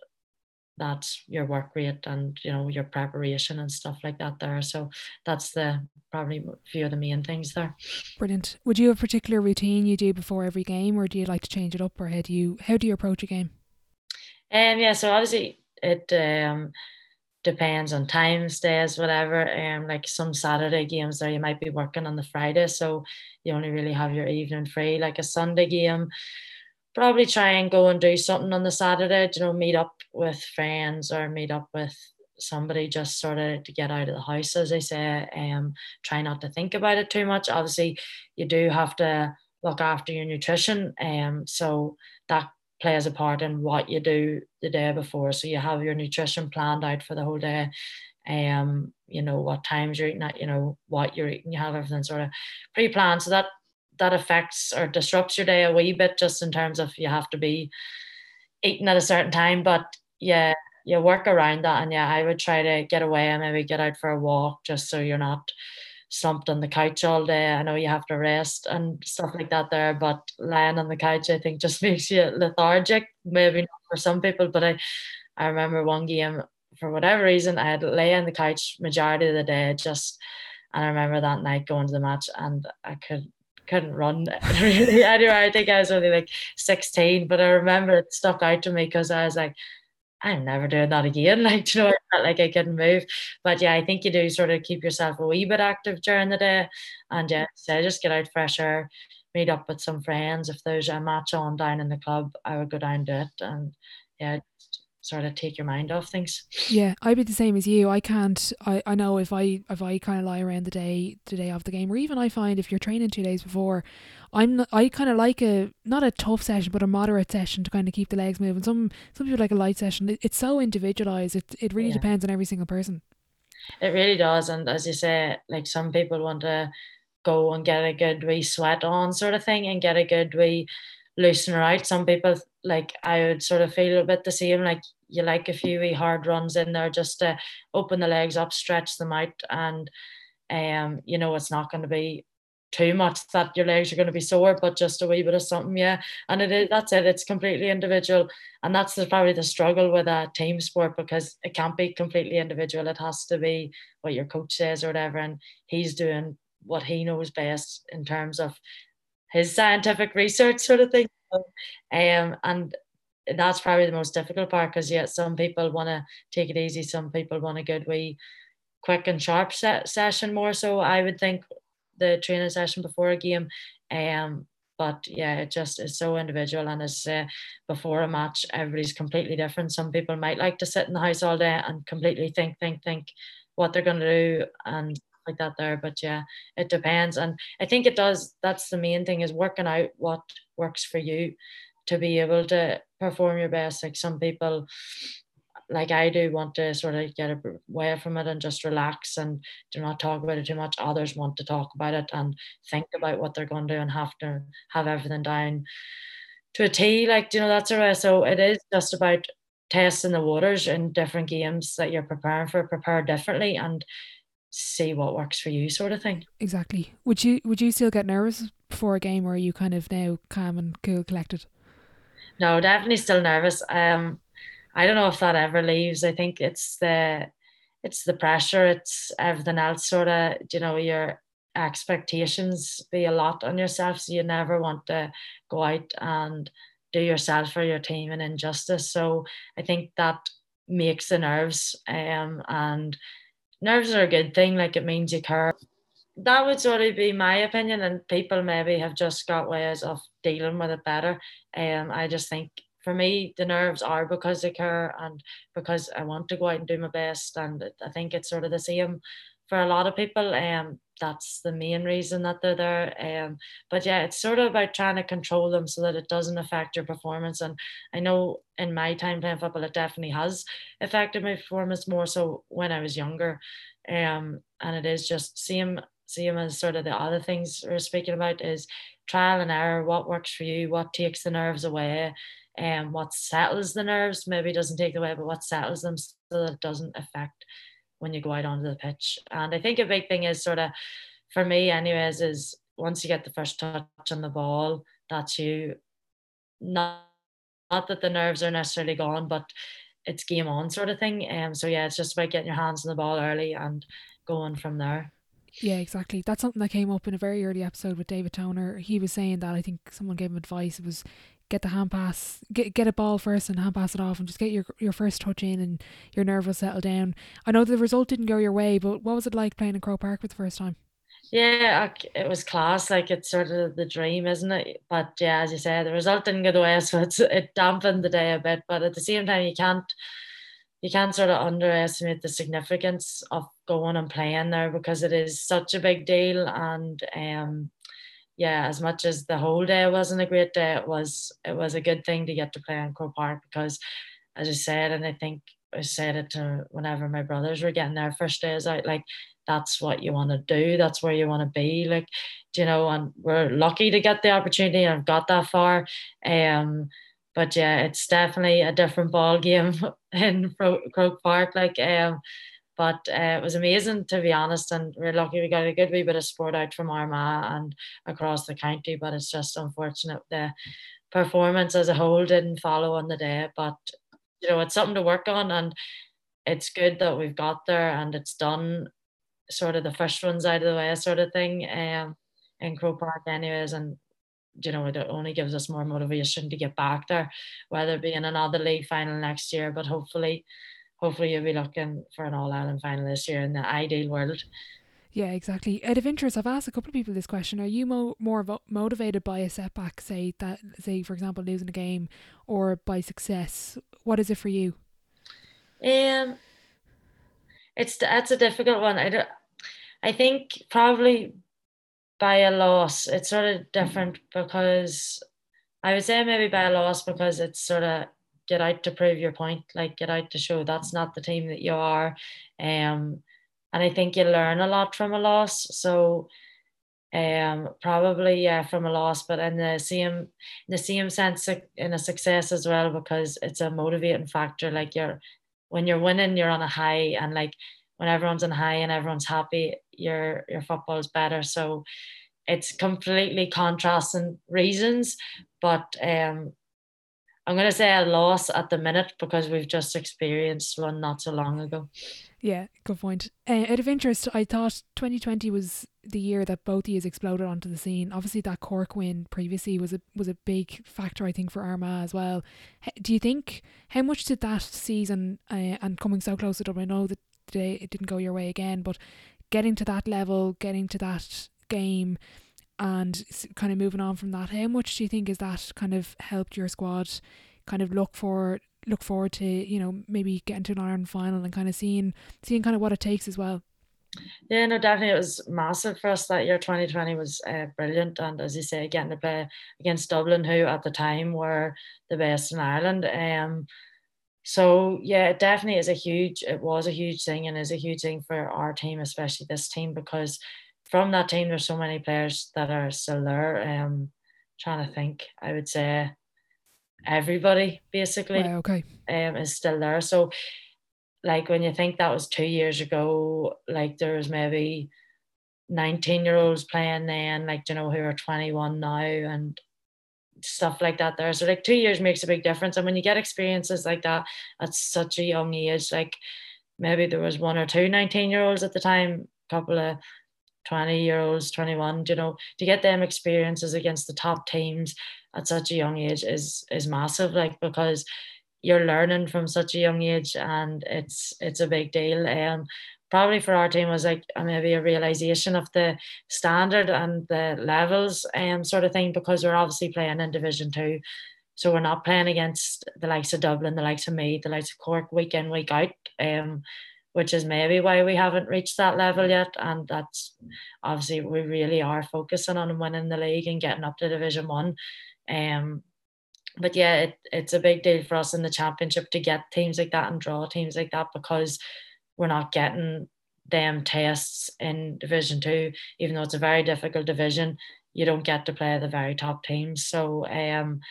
Speaker 2: that's your work rate and you know your preparation and stuff like that there. So that's the probably a few of the main things there.
Speaker 1: Brilliant. Would you have a particular routine you do before every game or do you like to change it up or how do you how do you approach a game?
Speaker 2: Um yeah so obviously it um depends on times days whatever. Um like some saturday games there you might be working on the friday so you only really have your evening free. Like a sunday game probably try and go and do something on the Saturday, you know, meet up with friends or meet up with somebody just sort of to get out of the house, as I say, um, try not to think about it too much. Obviously, you do have to look after your nutrition, um, so that plays a part in what you do the day before. So you have your nutrition planned out for the whole day. Um, you know what times you're eating at, you know what you're eating. You have everything sort of pre-planned, so that that affects or disrupts your day a wee bit just in terms of you have to be eating at a certain time but yeah you work around that and yeah I would try to get away and maybe get out for a walk just so you're not slumped on the couch all day. I know you have to rest and stuff like that there but lying on the couch I think just makes you lethargic maybe not for some people but I I remember one game for whatever reason I had lay on the couch majority of the day just and I remember that night going to the match and I could couldn't run really anyway. I think I was only like 16, but I remember it stuck out to me because I was like, I'm never doing that again. Like, you know, I felt like I couldn't move. But yeah, I think you do sort of keep yourself a wee bit active during the day. And yeah, so just get out fresh air, meet up with some friends. If there's a match on down in the club, I would go down to it. And yeah, sort of take your mind off things.
Speaker 1: Yeah, I'd be the same as you. I can't. I, I know if I if I kind of lie around the day the day of the game, or even I find if you're training two days before, I'm I kind of like a not a tough session, but a moderate session to kind of keep the legs moving. Some some people like a light session. It, it's so individualized. It it really yeah. depends on every single person.
Speaker 2: It really does, and as you say, like some people want to go and get a good wee sweat on, sort of thing, and get a good wee loosen her out. Some people like I would sort of feel a bit the same. Like you like a few wee hard runs in there just to open the legs up, stretch them out, and um, you know, it's not going to be too much that your legs are going to be sore, but just a wee bit of something, yeah. And it is that's it. It's completely individual, and that's the, probably the struggle with a team sport because it can't be completely individual. It has to be what your coach says or whatever, and he's doing what he knows best in terms of his scientific research sort of thing. Um, and that's probably the most difficult part because yeah, some people want to take it easy, some people want a good wee quick and sharp session more. So I would think the training session before a game. Um, but yeah, it just is so individual. And as uh, before a match, everybody's completely different. Some people might like to sit in the house all day and completely think, think, think what they're going to do and like that there. But yeah, it depends. And I think it does. That's the main thing is working out what works for you to be able to perform your best. Like some people, like I do, want to sort of get away from it and just relax and do not talk about it too much. Others want to talk about it and think about what they're going to do and have to have everything down to a T. Like, you know, that's a way. So it is just about testing the waters in different games that you're preparing for, prepare differently and see what works for you sort of thing
Speaker 1: exactly would you would you still get nervous before a game or are you kind of now calm and cool collected
Speaker 2: no, definitely still nervous. Um, I don't know if that ever leaves. I think it's the it's the pressure. It's everything else. Sort of, you know, your expectations be a lot on yourself, so you never want to go out and do yourself or your team an injustice. So I think that makes the nerves. Um, and nerves are a good thing. Like it means you care that would sort of be my opinion, and people maybe have just got ways of dealing with it better. Um, I just think for me, the nerves are because they care and because I want to go out and do my best. And I think it's sort of the same for a lot of people. Um, that's the main reason that they're there. Um, but yeah, it's sort of about trying to control them so that it doesn't affect your performance. And I know in my time playing football, it definitely has affected my performance more so when I was younger. Um, and it is just same same as sort of the other things we're speaking about is trial and error. What works for you? What takes the nerves away? And um, what settles the nerves maybe doesn't take away, but what settles them so that it doesn't affect when you go out onto the pitch. And I think a big thing is sort of for me, anyways, is once you get the first touch on the ball, that's you. Not not that the nerves are necessarily gone, but it's game on sort of thing. Um, so yeah, it's just about getting your hands on the ball early and going from there.
Speaker 1: Yeah, exactly. That's something that came up in a very early episode with David Toner. He was saying that I think someone gave him advice. It was get the hand pass, get get a ball first and hand pass it off, and just get your your first touch in, and your nerve will settle down. I know the result didn't go your way, but what was it like playing in Croke Park for the first time?
Speaker 2: Yeah, it was class. Like it's sort of the dream, isn't it? But yeah, as you said, the result didn't go the way, so it's it dampened the day a bit. But at the same time, you can't you can't sort of underestimate the significance of going and playing there because it is such a big deal. And um, yeah, as much as the whole day wasn't a great day, it was it was a good thing to get to play in Croke Park because, as I said, and I think I said it to whenever my brothers were getting their first days out, like that's what you want to do. That's where you want to be. Like, you know, and we're lucky to get the opportunity and I've got that far. Um, but yeah, it's definitely a different ball game in Croke Park. Like, um, but uh, it was amazing to be honest, and we're lucky we got a good wee bit of sport out from Armagh and across the county. But it's just unfortunate the performance as a whole didn't follow on the day. But you know, it's something to work on, and it's good that we've got there and it's done. Sort of the first ones out of the way, sort of thing. Um, in Croke Park, anyways, and you know, it only gives us more motivation to get back there, whether it be in another league final next year, but hopefully hopefully you'll be looking for an All Ireland final this year in the ideal world.
Speaker 1: Yeah, exactly. Out of interest, I've asked a couple of people this question: Are you mo- more vo- motivated by a setback, say that, say for example, losing a game, or by success? What is it for you?
Speaker 2: Um, it's that's a difficult one. I don't. I think probably by a loss. It's sort of different because I would say maybe by a loss because it's sort of get out to prove your point, like get out to show that's not the team that you are. Um, and I think you learn a lot from a loss. So um probably yeah from a loss but in the same in the same sense in a success as well because it's a motivating factor like you're when you're winning you're on a high and like when everyone's on high and everyone's happy your your football is better so it's completely contrasting reasons but um I'm going to say a loss at the minute because we've just experienced one not so long ago.
Speaker 1: Yeah, good point. Uh, out of interest, I thought 2020 was the year that both you exploded onto the scene. Obviously, that Cork win previously was a was a big factor, I think, for Armagh as well. Do you think how much did that season uh, and coming so close to Dublin? I know that today it didn't go your way again, but getting to that level, getting to that game, and kind of moving on from that, how much do you think is that kind of helped your squad kind of look for look forward to you know maybe getting to an Ireland final and kind of seeing seeing kind of what it takes as well.
Speaker 2: Yeah, no, definitely it was massive for us that year. 2020 was uh, brilliant, and as you say, getting to play against Dublin, who at the time were the best in Ireland. Um, so yeah, it definitely is a huge. It was a huge thing, and is a huge thing for our team, especially this team, because from that team, there's so many players that are still there. Um, trying to think, I would say everybody basically
Speaker 1: right, okay.
Speaker 2: um, is still there. So, like when you think that was two years ago, like there was maybe 19 year olds playing then, like you know, who are 21 now, and stuff like that there. So like two years makes a big difference. And when you get experiences like that at such a young age, like maybe there was one or two 19 year olds at the time, couple of 20 year olds, 21, you know, to get them experiences against the top teams at such a young age is is massive, like because you're learning from such a young age and it's it's a big deal. Um probably for our team was like maybe a realization of the standard and the levels um sort of thing because we're obviously playing in division two. So we're not playing against the likes of Dublin, the likes of Meath, the likes of Cork week in, week out. Um which is maybe why we haven't reached that level yet. And that's obviously we really are focusing on winning the league and getting up to Division One. Um, but yeah, it, it's a big deal for us in the championship to get teams like that and draw teams like that because we're not getting them tests in Division Two, even though it's a very difficult division. You don't get to play the very top teams. So um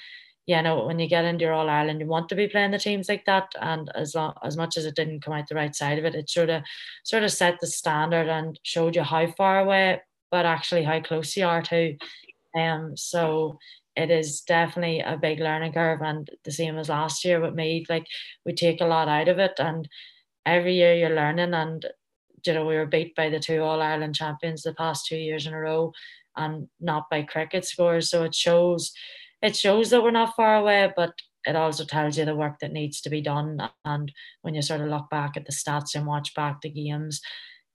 Speaker 2: yeah, know, when you get into your All Ireland, you want to be playing the teams like that. And as long as much as it didn't come out the right side of it, it sort of sort of set the standard and showed you how far away, but actually how close you are to. Um, so it is definitely a big learning curve, and the same as last year with me, like we take a lot out of it, and every year you're learning. And you know, we were beat by the two All Ireland champions the past two years in a row, and not by cricket scores. So it shows it shows that we're not far away, but it also tells you the work that needs to be done. And when you sort of look back at the stats and watch back the games,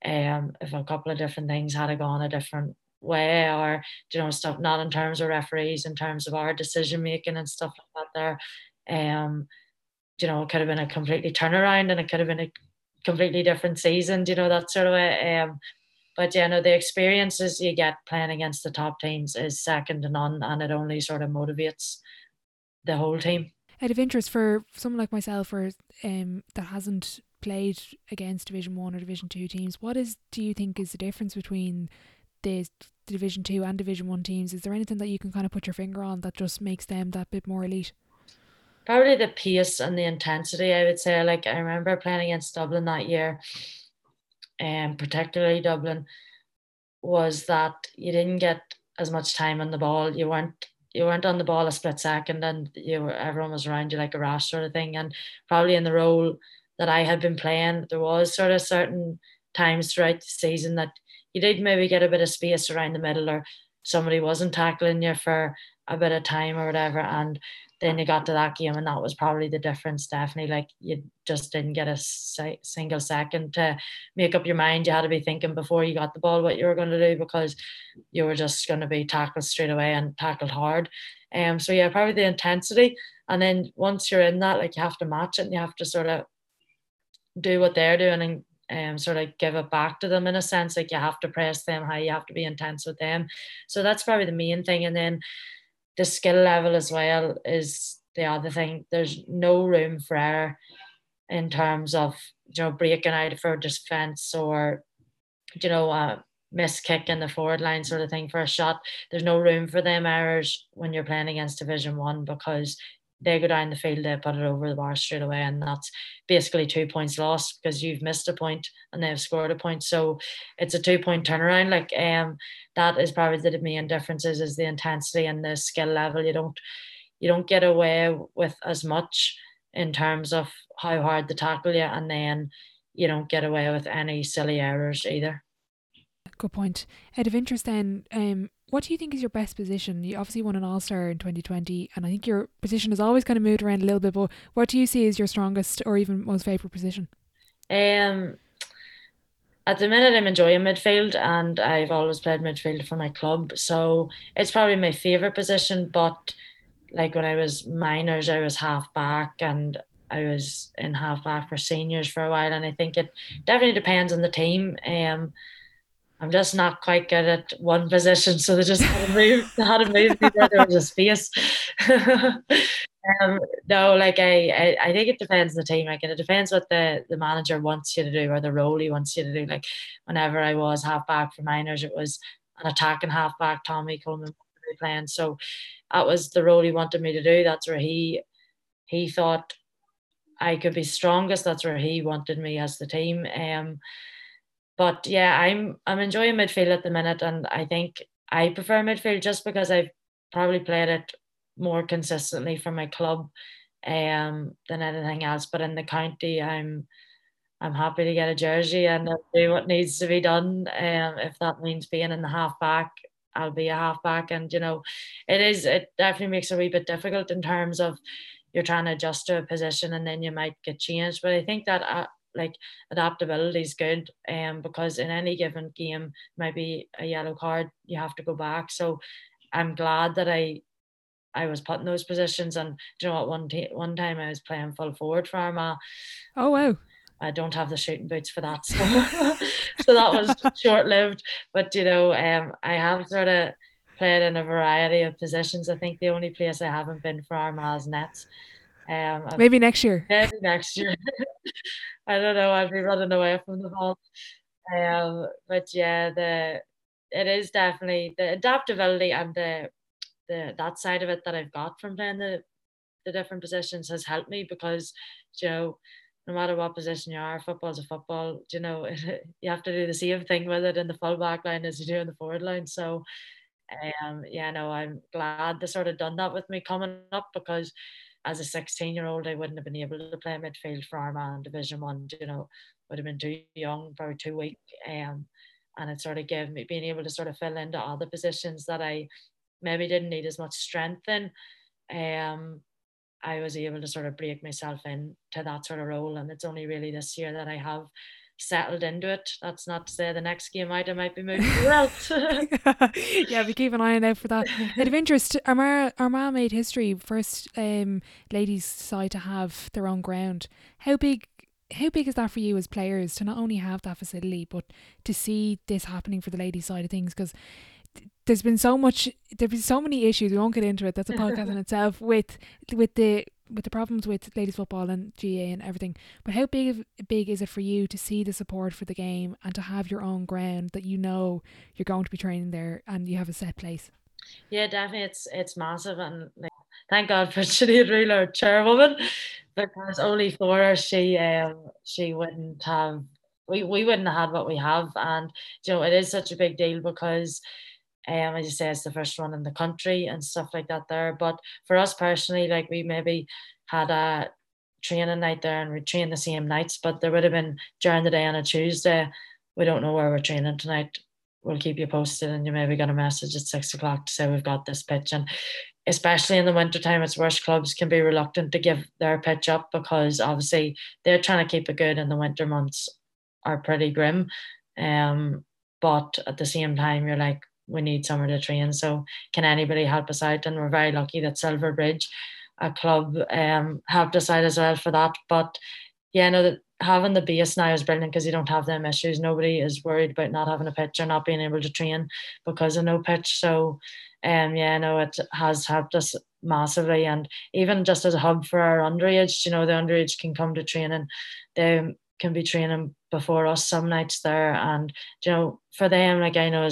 Speaker 2: um, if a couple of different things had gone a different way, or you know stuff, not in terms of referees, in terms of our decision making and stuff like that, there, um, you know, it could have been a completely turnaround, and it could have been a completely different season. You know that sort of way. Um, but yeah, no, the experiences you get playing against the top teams is second to none, and it only sort of motivates the whole team.
Speaker 1: Out of interest for someone like myself, or um, that hasn't played against Division One or Division Two teams, what is do you think is the difference between the Division Two and Division One teams? Is there anything that you can kind of put your finger on that just makes them that bit more elite?
Speaker 2: Probably the pace and the intensity. I would say. Like I remember playing against Dublin that year um, particularly Dublin, was that you didn't get as much time on the ball. You weren't you weren't on the ball a split second, and you were everyone was around you like a rash sort of thing. And probably in the role that I had been playing, there was sort of certain times throughout the season that you did maybe get a bit of space around the middle, or somebody wasn't tackling you for a bit of time or whatever, and then you got to that game and that was probably the difference definitely like you just didn't get a si- single second to make up your mind. You had to be thinking before you got the ball what you were going to do because you were just going to be tackled straight away and tackled hard. Um so yeah probably the intensity. And then once you're in that like you have to match it and you have to sort of do what they're doing and um, sort of give it back to them in a sense. Like you have to press them high you have to be intense with them. So that's probably the main thing. And then the skill level as well is the other thing. There's no room for error in terms of you know breaking out for defense or you know a miss kick in the forward line sort of thing for a shot. There's no room for them errors when you're playing against Division One because they go down the field, they put it over the bar straight away, and that's basically two points lost because you've missed a point and they've scored a point. So it's a two point turnaround. Like um, that is probably the main differences is the intensity and the skill level. You don't you don't get away with as much in terms of how hard they tackle you, and then you don't get away with any silly errors either.
Speaker 1: Good point. Out of interest, then, um, what do you think is your best position? You obviously won an All Star in 2020, and I think your position has always kind of moved around a little bit. But what do you see as your strongest or even most favourite position?
Speaker 2: Um, at the minute, I'm enjoying midfield, and I've always played midfield for my club, so it's probably my favourite position. But like when I was minors, I was half back, and I was in half back for seniors for a while, and I think it definitely depends on the team. Um, I'm just not quite good at one position, so they just had to move, had to move me there. Was a space. um, no, like I, I, I think it depends on the team. Like and it depends what the the manager wants you to do or the role he wants you to do. Like whenever I was half back for minors, it was an attacking half back. Tommy Coleman playing, so that was the role he wanted me to do. That's where he he thought I could be strongest. That's where he wanted me as the team. Um, but yeah, I'm I'm enjoying midfield at the minute, and I think I prefer midfield just because I've probably played it more consistently for my club um, than anything else. But in the county, I'm I'm happy to get a jersey and do what needs to be done. Um, if that means being in the half back, I'll be a half back. And you know, it is it definitely makes it a wee bit difficult in terms of you're trying to adjust to a position and then you might get changed. But I think that uh, like adaptability is good um because in any given game maybe a yellow card you have to go back so i'm glad that i i was put in those positions and do you know what one t- one time i was playing full forward for Armagh
Speaker 1: oh wow
Speaker 2: I don't have the shooting boots for that. So, so that was short lived. But you know, um, I have sort of played in a variety of positions. I think the only place I haven't been for Armagh's nets.
Speaker 1: Um, maybe next year.
Speaker 2: Maybe next year. I don't know. I'll be running away from the ball. Um, but yeah, the it is definitely the adaptability and the the that side of it that I've got from playing the the different positions has helped me because you know no matter what position you are, football's a football. You know, you have to do the same thing with it in the full back line as you do in the forward line. So, um, yeah, no, I'm glad they sort of done that with me coming up because as a 16 year old, I wouldn't have been able to play midfield for Armagh in Division One. You know, would have been too young, probably too weak. Um, and it sort of gave me being able to sort of fill into other positions that I maybe didn't need as much strength in. Um, I was able to sort of break myself into that sort of role. And it's only really this year that I have settled into it. That's not to say the next game out I might be moving else.
Speaker 1: yeah, we keep an eye on out for that. Out of interest, Armagh, Armagh made history, first um, ladies side to have their own ground. How big how big is that for you as players to not only have that facility but to see this happening for the ladies side of things because there's been so much there's been so many issues we won't get into it that's a podcast in itself with with the with the problems with ladies football and GAA and everything but how big big is it for you to see the support for the game and to have your own ground that you know you're going to be training there and you have a set place?
Speaker 2: Yeah definitely. It's it's massive and like, thank god for Sinead Wheeler chairwoman because only for her she um she wouldn't have we, we wouldn't have had what we have. And you know it is such a big deal because um, as you say, it's the first one in the country and stuff like that there. But for us personally, like we maybe had a training night there and we trained the same nights, but there would have been during the day on a Tuesday. We don't know where we're training tonight. We'll keep you posted, and you maybe get a message at six o'clock to say we've got this pitch. And especially in the winter time, it's worse clubs can be reluctant to give their pitch up because obviously they're trying to keep it good, and the winter months are pretty grim. Um, but at the same time, you're like, we need somewhere to train. So can anybody help us out? And we're very lucky that Silverbridge, a club, um, helped us out as well for that. But yeah, no, that having the base now is brilliant because you don't have them issues. Nobody is worried about not having a pitch or not being able to train because of no pitch. So um yeah, no, it has helped us massively and even just as a hub for our underage, you know, the underage can come to training. They can be training before us some nights there and you know for them like I know a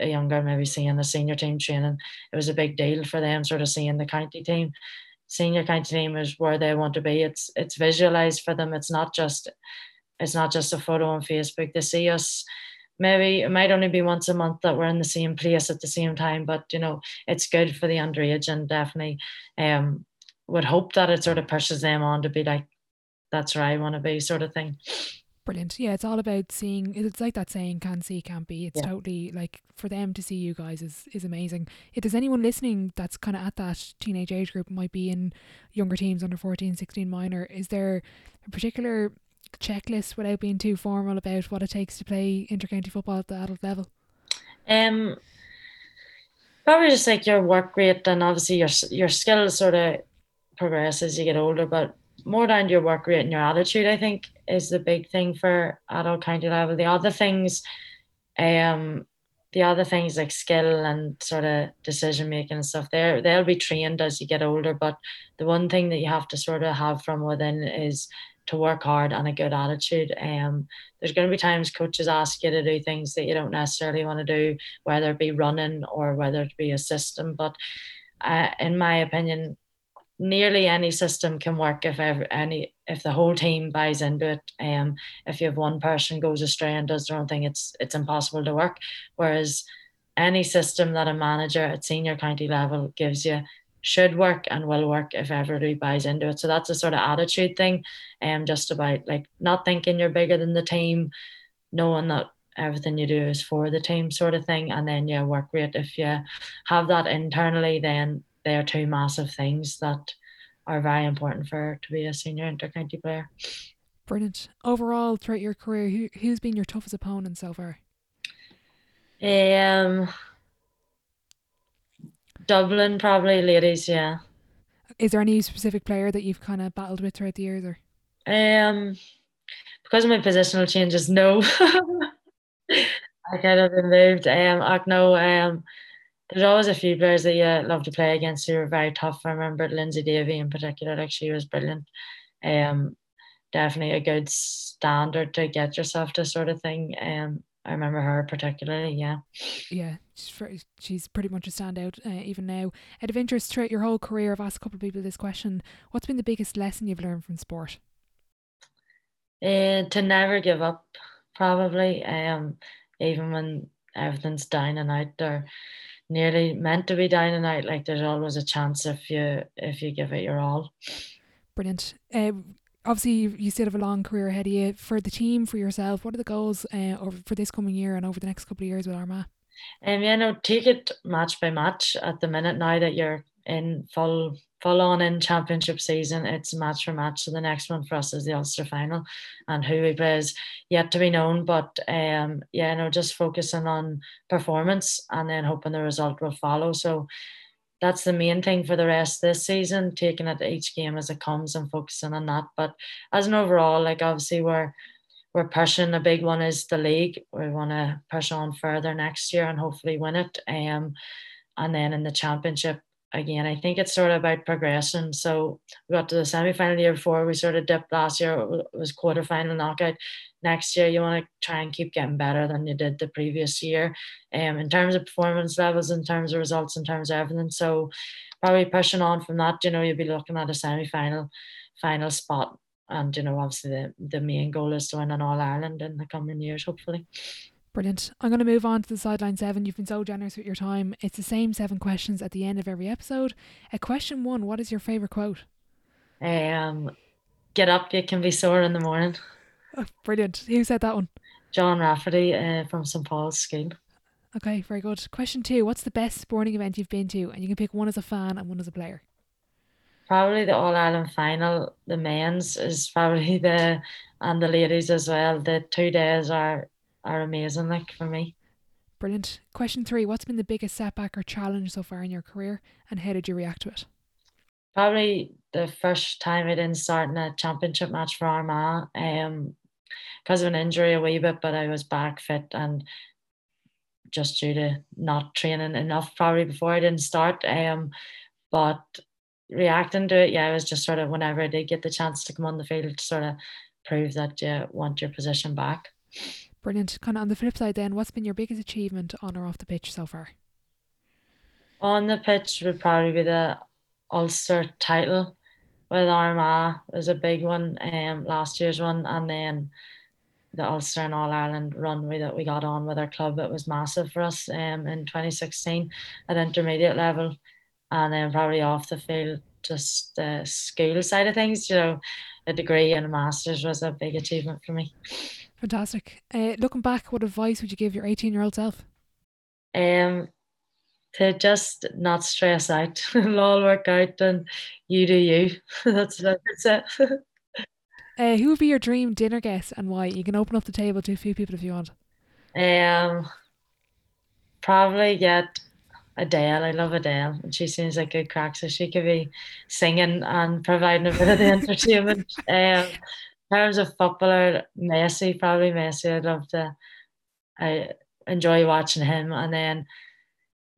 Speaker 2: younger maybe seeing the senior team training it was a big deal for them sort of seeing the county team. Senior county team is where they want to be. It's it's visualized for them. It's not just it's not just a photo on facebook. They see us. Maybe it might only be once a month that we're in the same place at the same time but you know it's good for the underage and definitely um would hope that it sort of pushes them on to be like that's where i want to be sort of thing
Speaker 1: Brilliant. Yeah, it's all about seeing. It's like that saying, "Can see, can't be." It's yeah. totally like for them to see you guys is is amazing. If there's anyone listening that's kind of at that teenage age group, might be in younger teams under 14, 16 minor. Is there a particular checklist without being too formal about what it takes to play intercounty football at the adult level?
Speaker 2: Um, probably just like your work rate and obviously your your skills sort of progress as you get older, but more down to your work rate and your attitude, I think, is the big thing for adult county level. The other things, um, the other things like skill and sort of decision making and stuff, they they'll be trained as you get older. But the one thing that you have to sort of have from within is to work hard and a good attitude. Um, there's going to be times coaches ask you to do things that you don't necessarily want to do, whether it be running or whether it be a system. But uh, in my opinion, nearly any system can work if ever any if the whole team buys into it. Um, if you have one person goes astray and does their own thing, it's it's impossible to work. Whereas any system that a manager at senior county level gives you should work and will work if everybody buys into it. So that's a sort of attitude thing, and um, just about like not thinking you're bigger than the team, knowing that everything you do is for the team sort of thing and then yeah work rate if you have that internally then they are two massive things that are very important for to be a senior intercounty player.
Speaker 1: Brilliant. Overall, throughout your career, who who's been your toughest opponent so far?
Speaker 2: Um, Dublin, probably ladies. Yeah.
Speaker 1: Is there any specific player that you've kind of battled with throughout the years, or?
Speaker 2: Um, because of my positional changes, no. I kind of been moved. Um, I know um, there's always a few players that you love to play against who are very tough. I remember Lyndsey Davey in particular, like she was brilliant. Um, definitely a good standard to get yourself to sort of thing. Um, I remember her particularly, yeah.
Speaker 1: Yeah, she's, she's pretty much a standout uh, even now. Out of interest, throughout your whole career, I've asked a couple of people this question. What's been the biggest lesson you've learned from sport?
Speaker 2: Uh, to never give up, probably. Um, even when everything's down and out or nearly meant to be down and out, like there's always a chance if you if you give it your all.
Speaker 1: Brilliant. Uh, obviously, you, you still have a long career ahead of you. For the team, for yourself, what are the goals uh, over for this coming year and over the next couple of years with Armagh?
Speaker 2: Um, yeah, no, take it match by match at the minute now that you're in full full on in championship season. It's match for match. So the next one for us is the Ulster final, and who we play is yet to be known. But um, yeah, no, just focusing on performance and then hoping the result will follow. So that's the main thing for the rest this season, taking it each game as it comes and focusing on that. But as an overall, like obviously we're we're pushing. A big one is the league. We want to push on further next year and hopefully win it. Um, and then in the championship, again, I think it's sort of about progression. So we got to the semi final year before, we sort of dipped last year, it was quarter final knockout. Next year, you want to try and keep getting better than you did the previous year um, in terms of performance levels, in terms of results, in terms of everything. So probably pushing on from that, you know, you'll be looking at a semi final spot. And, you know, obviously the, the main goal is to win an All Ireland in the coming years, hopefully.
Speaker 1: Brilliant. I'm going to move on to the sideline seven. You've been so generous with your time. It's the same seven questions at the end of every episode. At question one, what is your favourite quote?
Speaker 2: Um, get up, you can be sore in the morning.
Speaker 1: Oh, brilliant. Who said that one?
Speaker 2: John Rafferty uh, from St Paul's School.
Speaker 1: Okay, very good. Question two What's the best sporting event you've been to? And you can pick one as a fan and one as a player.
Speaker 2: Probably the All Ireland final. The men's is probably the, and the ladies as well. The two days are are amazing, like for me.
Speaker 1: Brilliant. Question three What's been the biggest setback or challenge so far in your career, and how did you react to it?
Speaker 2: Probably the first time I didn't start in a championship match for Armagh, um, because of an injury a wee bit, but I was back fit and just due to not training enough probably before I didn't start. Um, but reacting to it, yeah, it was just sort of whenever I did get the chance to come on the field to sort of prove that you want your position back.
Speaker 1: Brilliant. Kind of on the flip side, then, what's been your biggest achievement on or off the pitch so far?
Speaker 2: On the pitch would probably be the Ulster title with Armagh was a big one, um, last year's one, and then the Ulster and All Ireland runway that we got on with our club. It was massive for us um, in 2016 at intermediate level, and then probably off the field, just the school side of things. You know, a degree and a master's was a big achievement for me.
Speaker 1: Fantastic. Uh, looking back, what advice would you give your 18 year old self?
Speaker 2: Um, to just not stress out. It'll all work out and you do you. that's, that's it.
Speaker 1: uh, who would be your dream dinner guest and why? You can open up the table to a few people if you want.
Speaker 2: Um, probably get Adele. I love Adele, and she seems like a good crack, so she could be singing and providing a bit of the entertainment. Um, in terms of footballer, Messi, probably Messi. I'd love to. I enjoy watching him, and then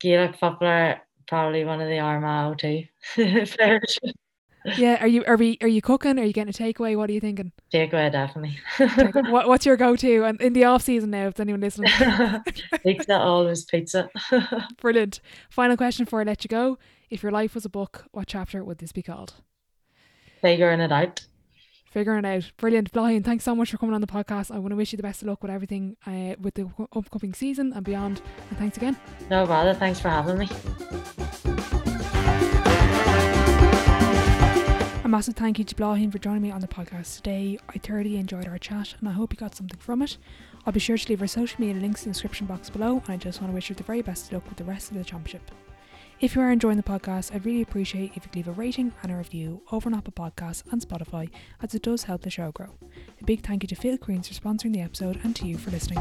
Speaker 2: Gaelic footballer, probably one of the Armagh too players.
Speaker 1: Yeah, are you are we are you cooking? Are you getting a takeaway? What are you thinking?
Speaker 2: Takeaway, definitely.
Speaker 1: what what's your go to? And in the off season now, if anyone listening,
Speaker 2: pizza always pizza.
Speaker 1: Brilliant. Final question before I let you go: If your life was a book, what chapter would this be called?
Speaker 2: Figuring it out
Speaker 1: figuring it out. Brilliant, Brian. Thanks so much for coming on the podcast. I want to wish you the best of luck with everything uh, with the upcoming season and beyond. And thanks again.
Speaker 2: No bother. Thanks for having me.
Speaker 1: A massive thank you to Bláithín for joining me on the podcast today. I thoroughly enjoyed our chat and I hope you got something from it. I'll be sure to leave our social media links in the description box below and I just want to wish you the very best of luck with the rest of the championship. If you are enjoying the podcast, I'd really appreciate if you could leave a rating and a review over on Apple Podcasts and Spotify, as it does help the show grow. A big thank you to Field Queens for sponsoring the episode and to you for listening.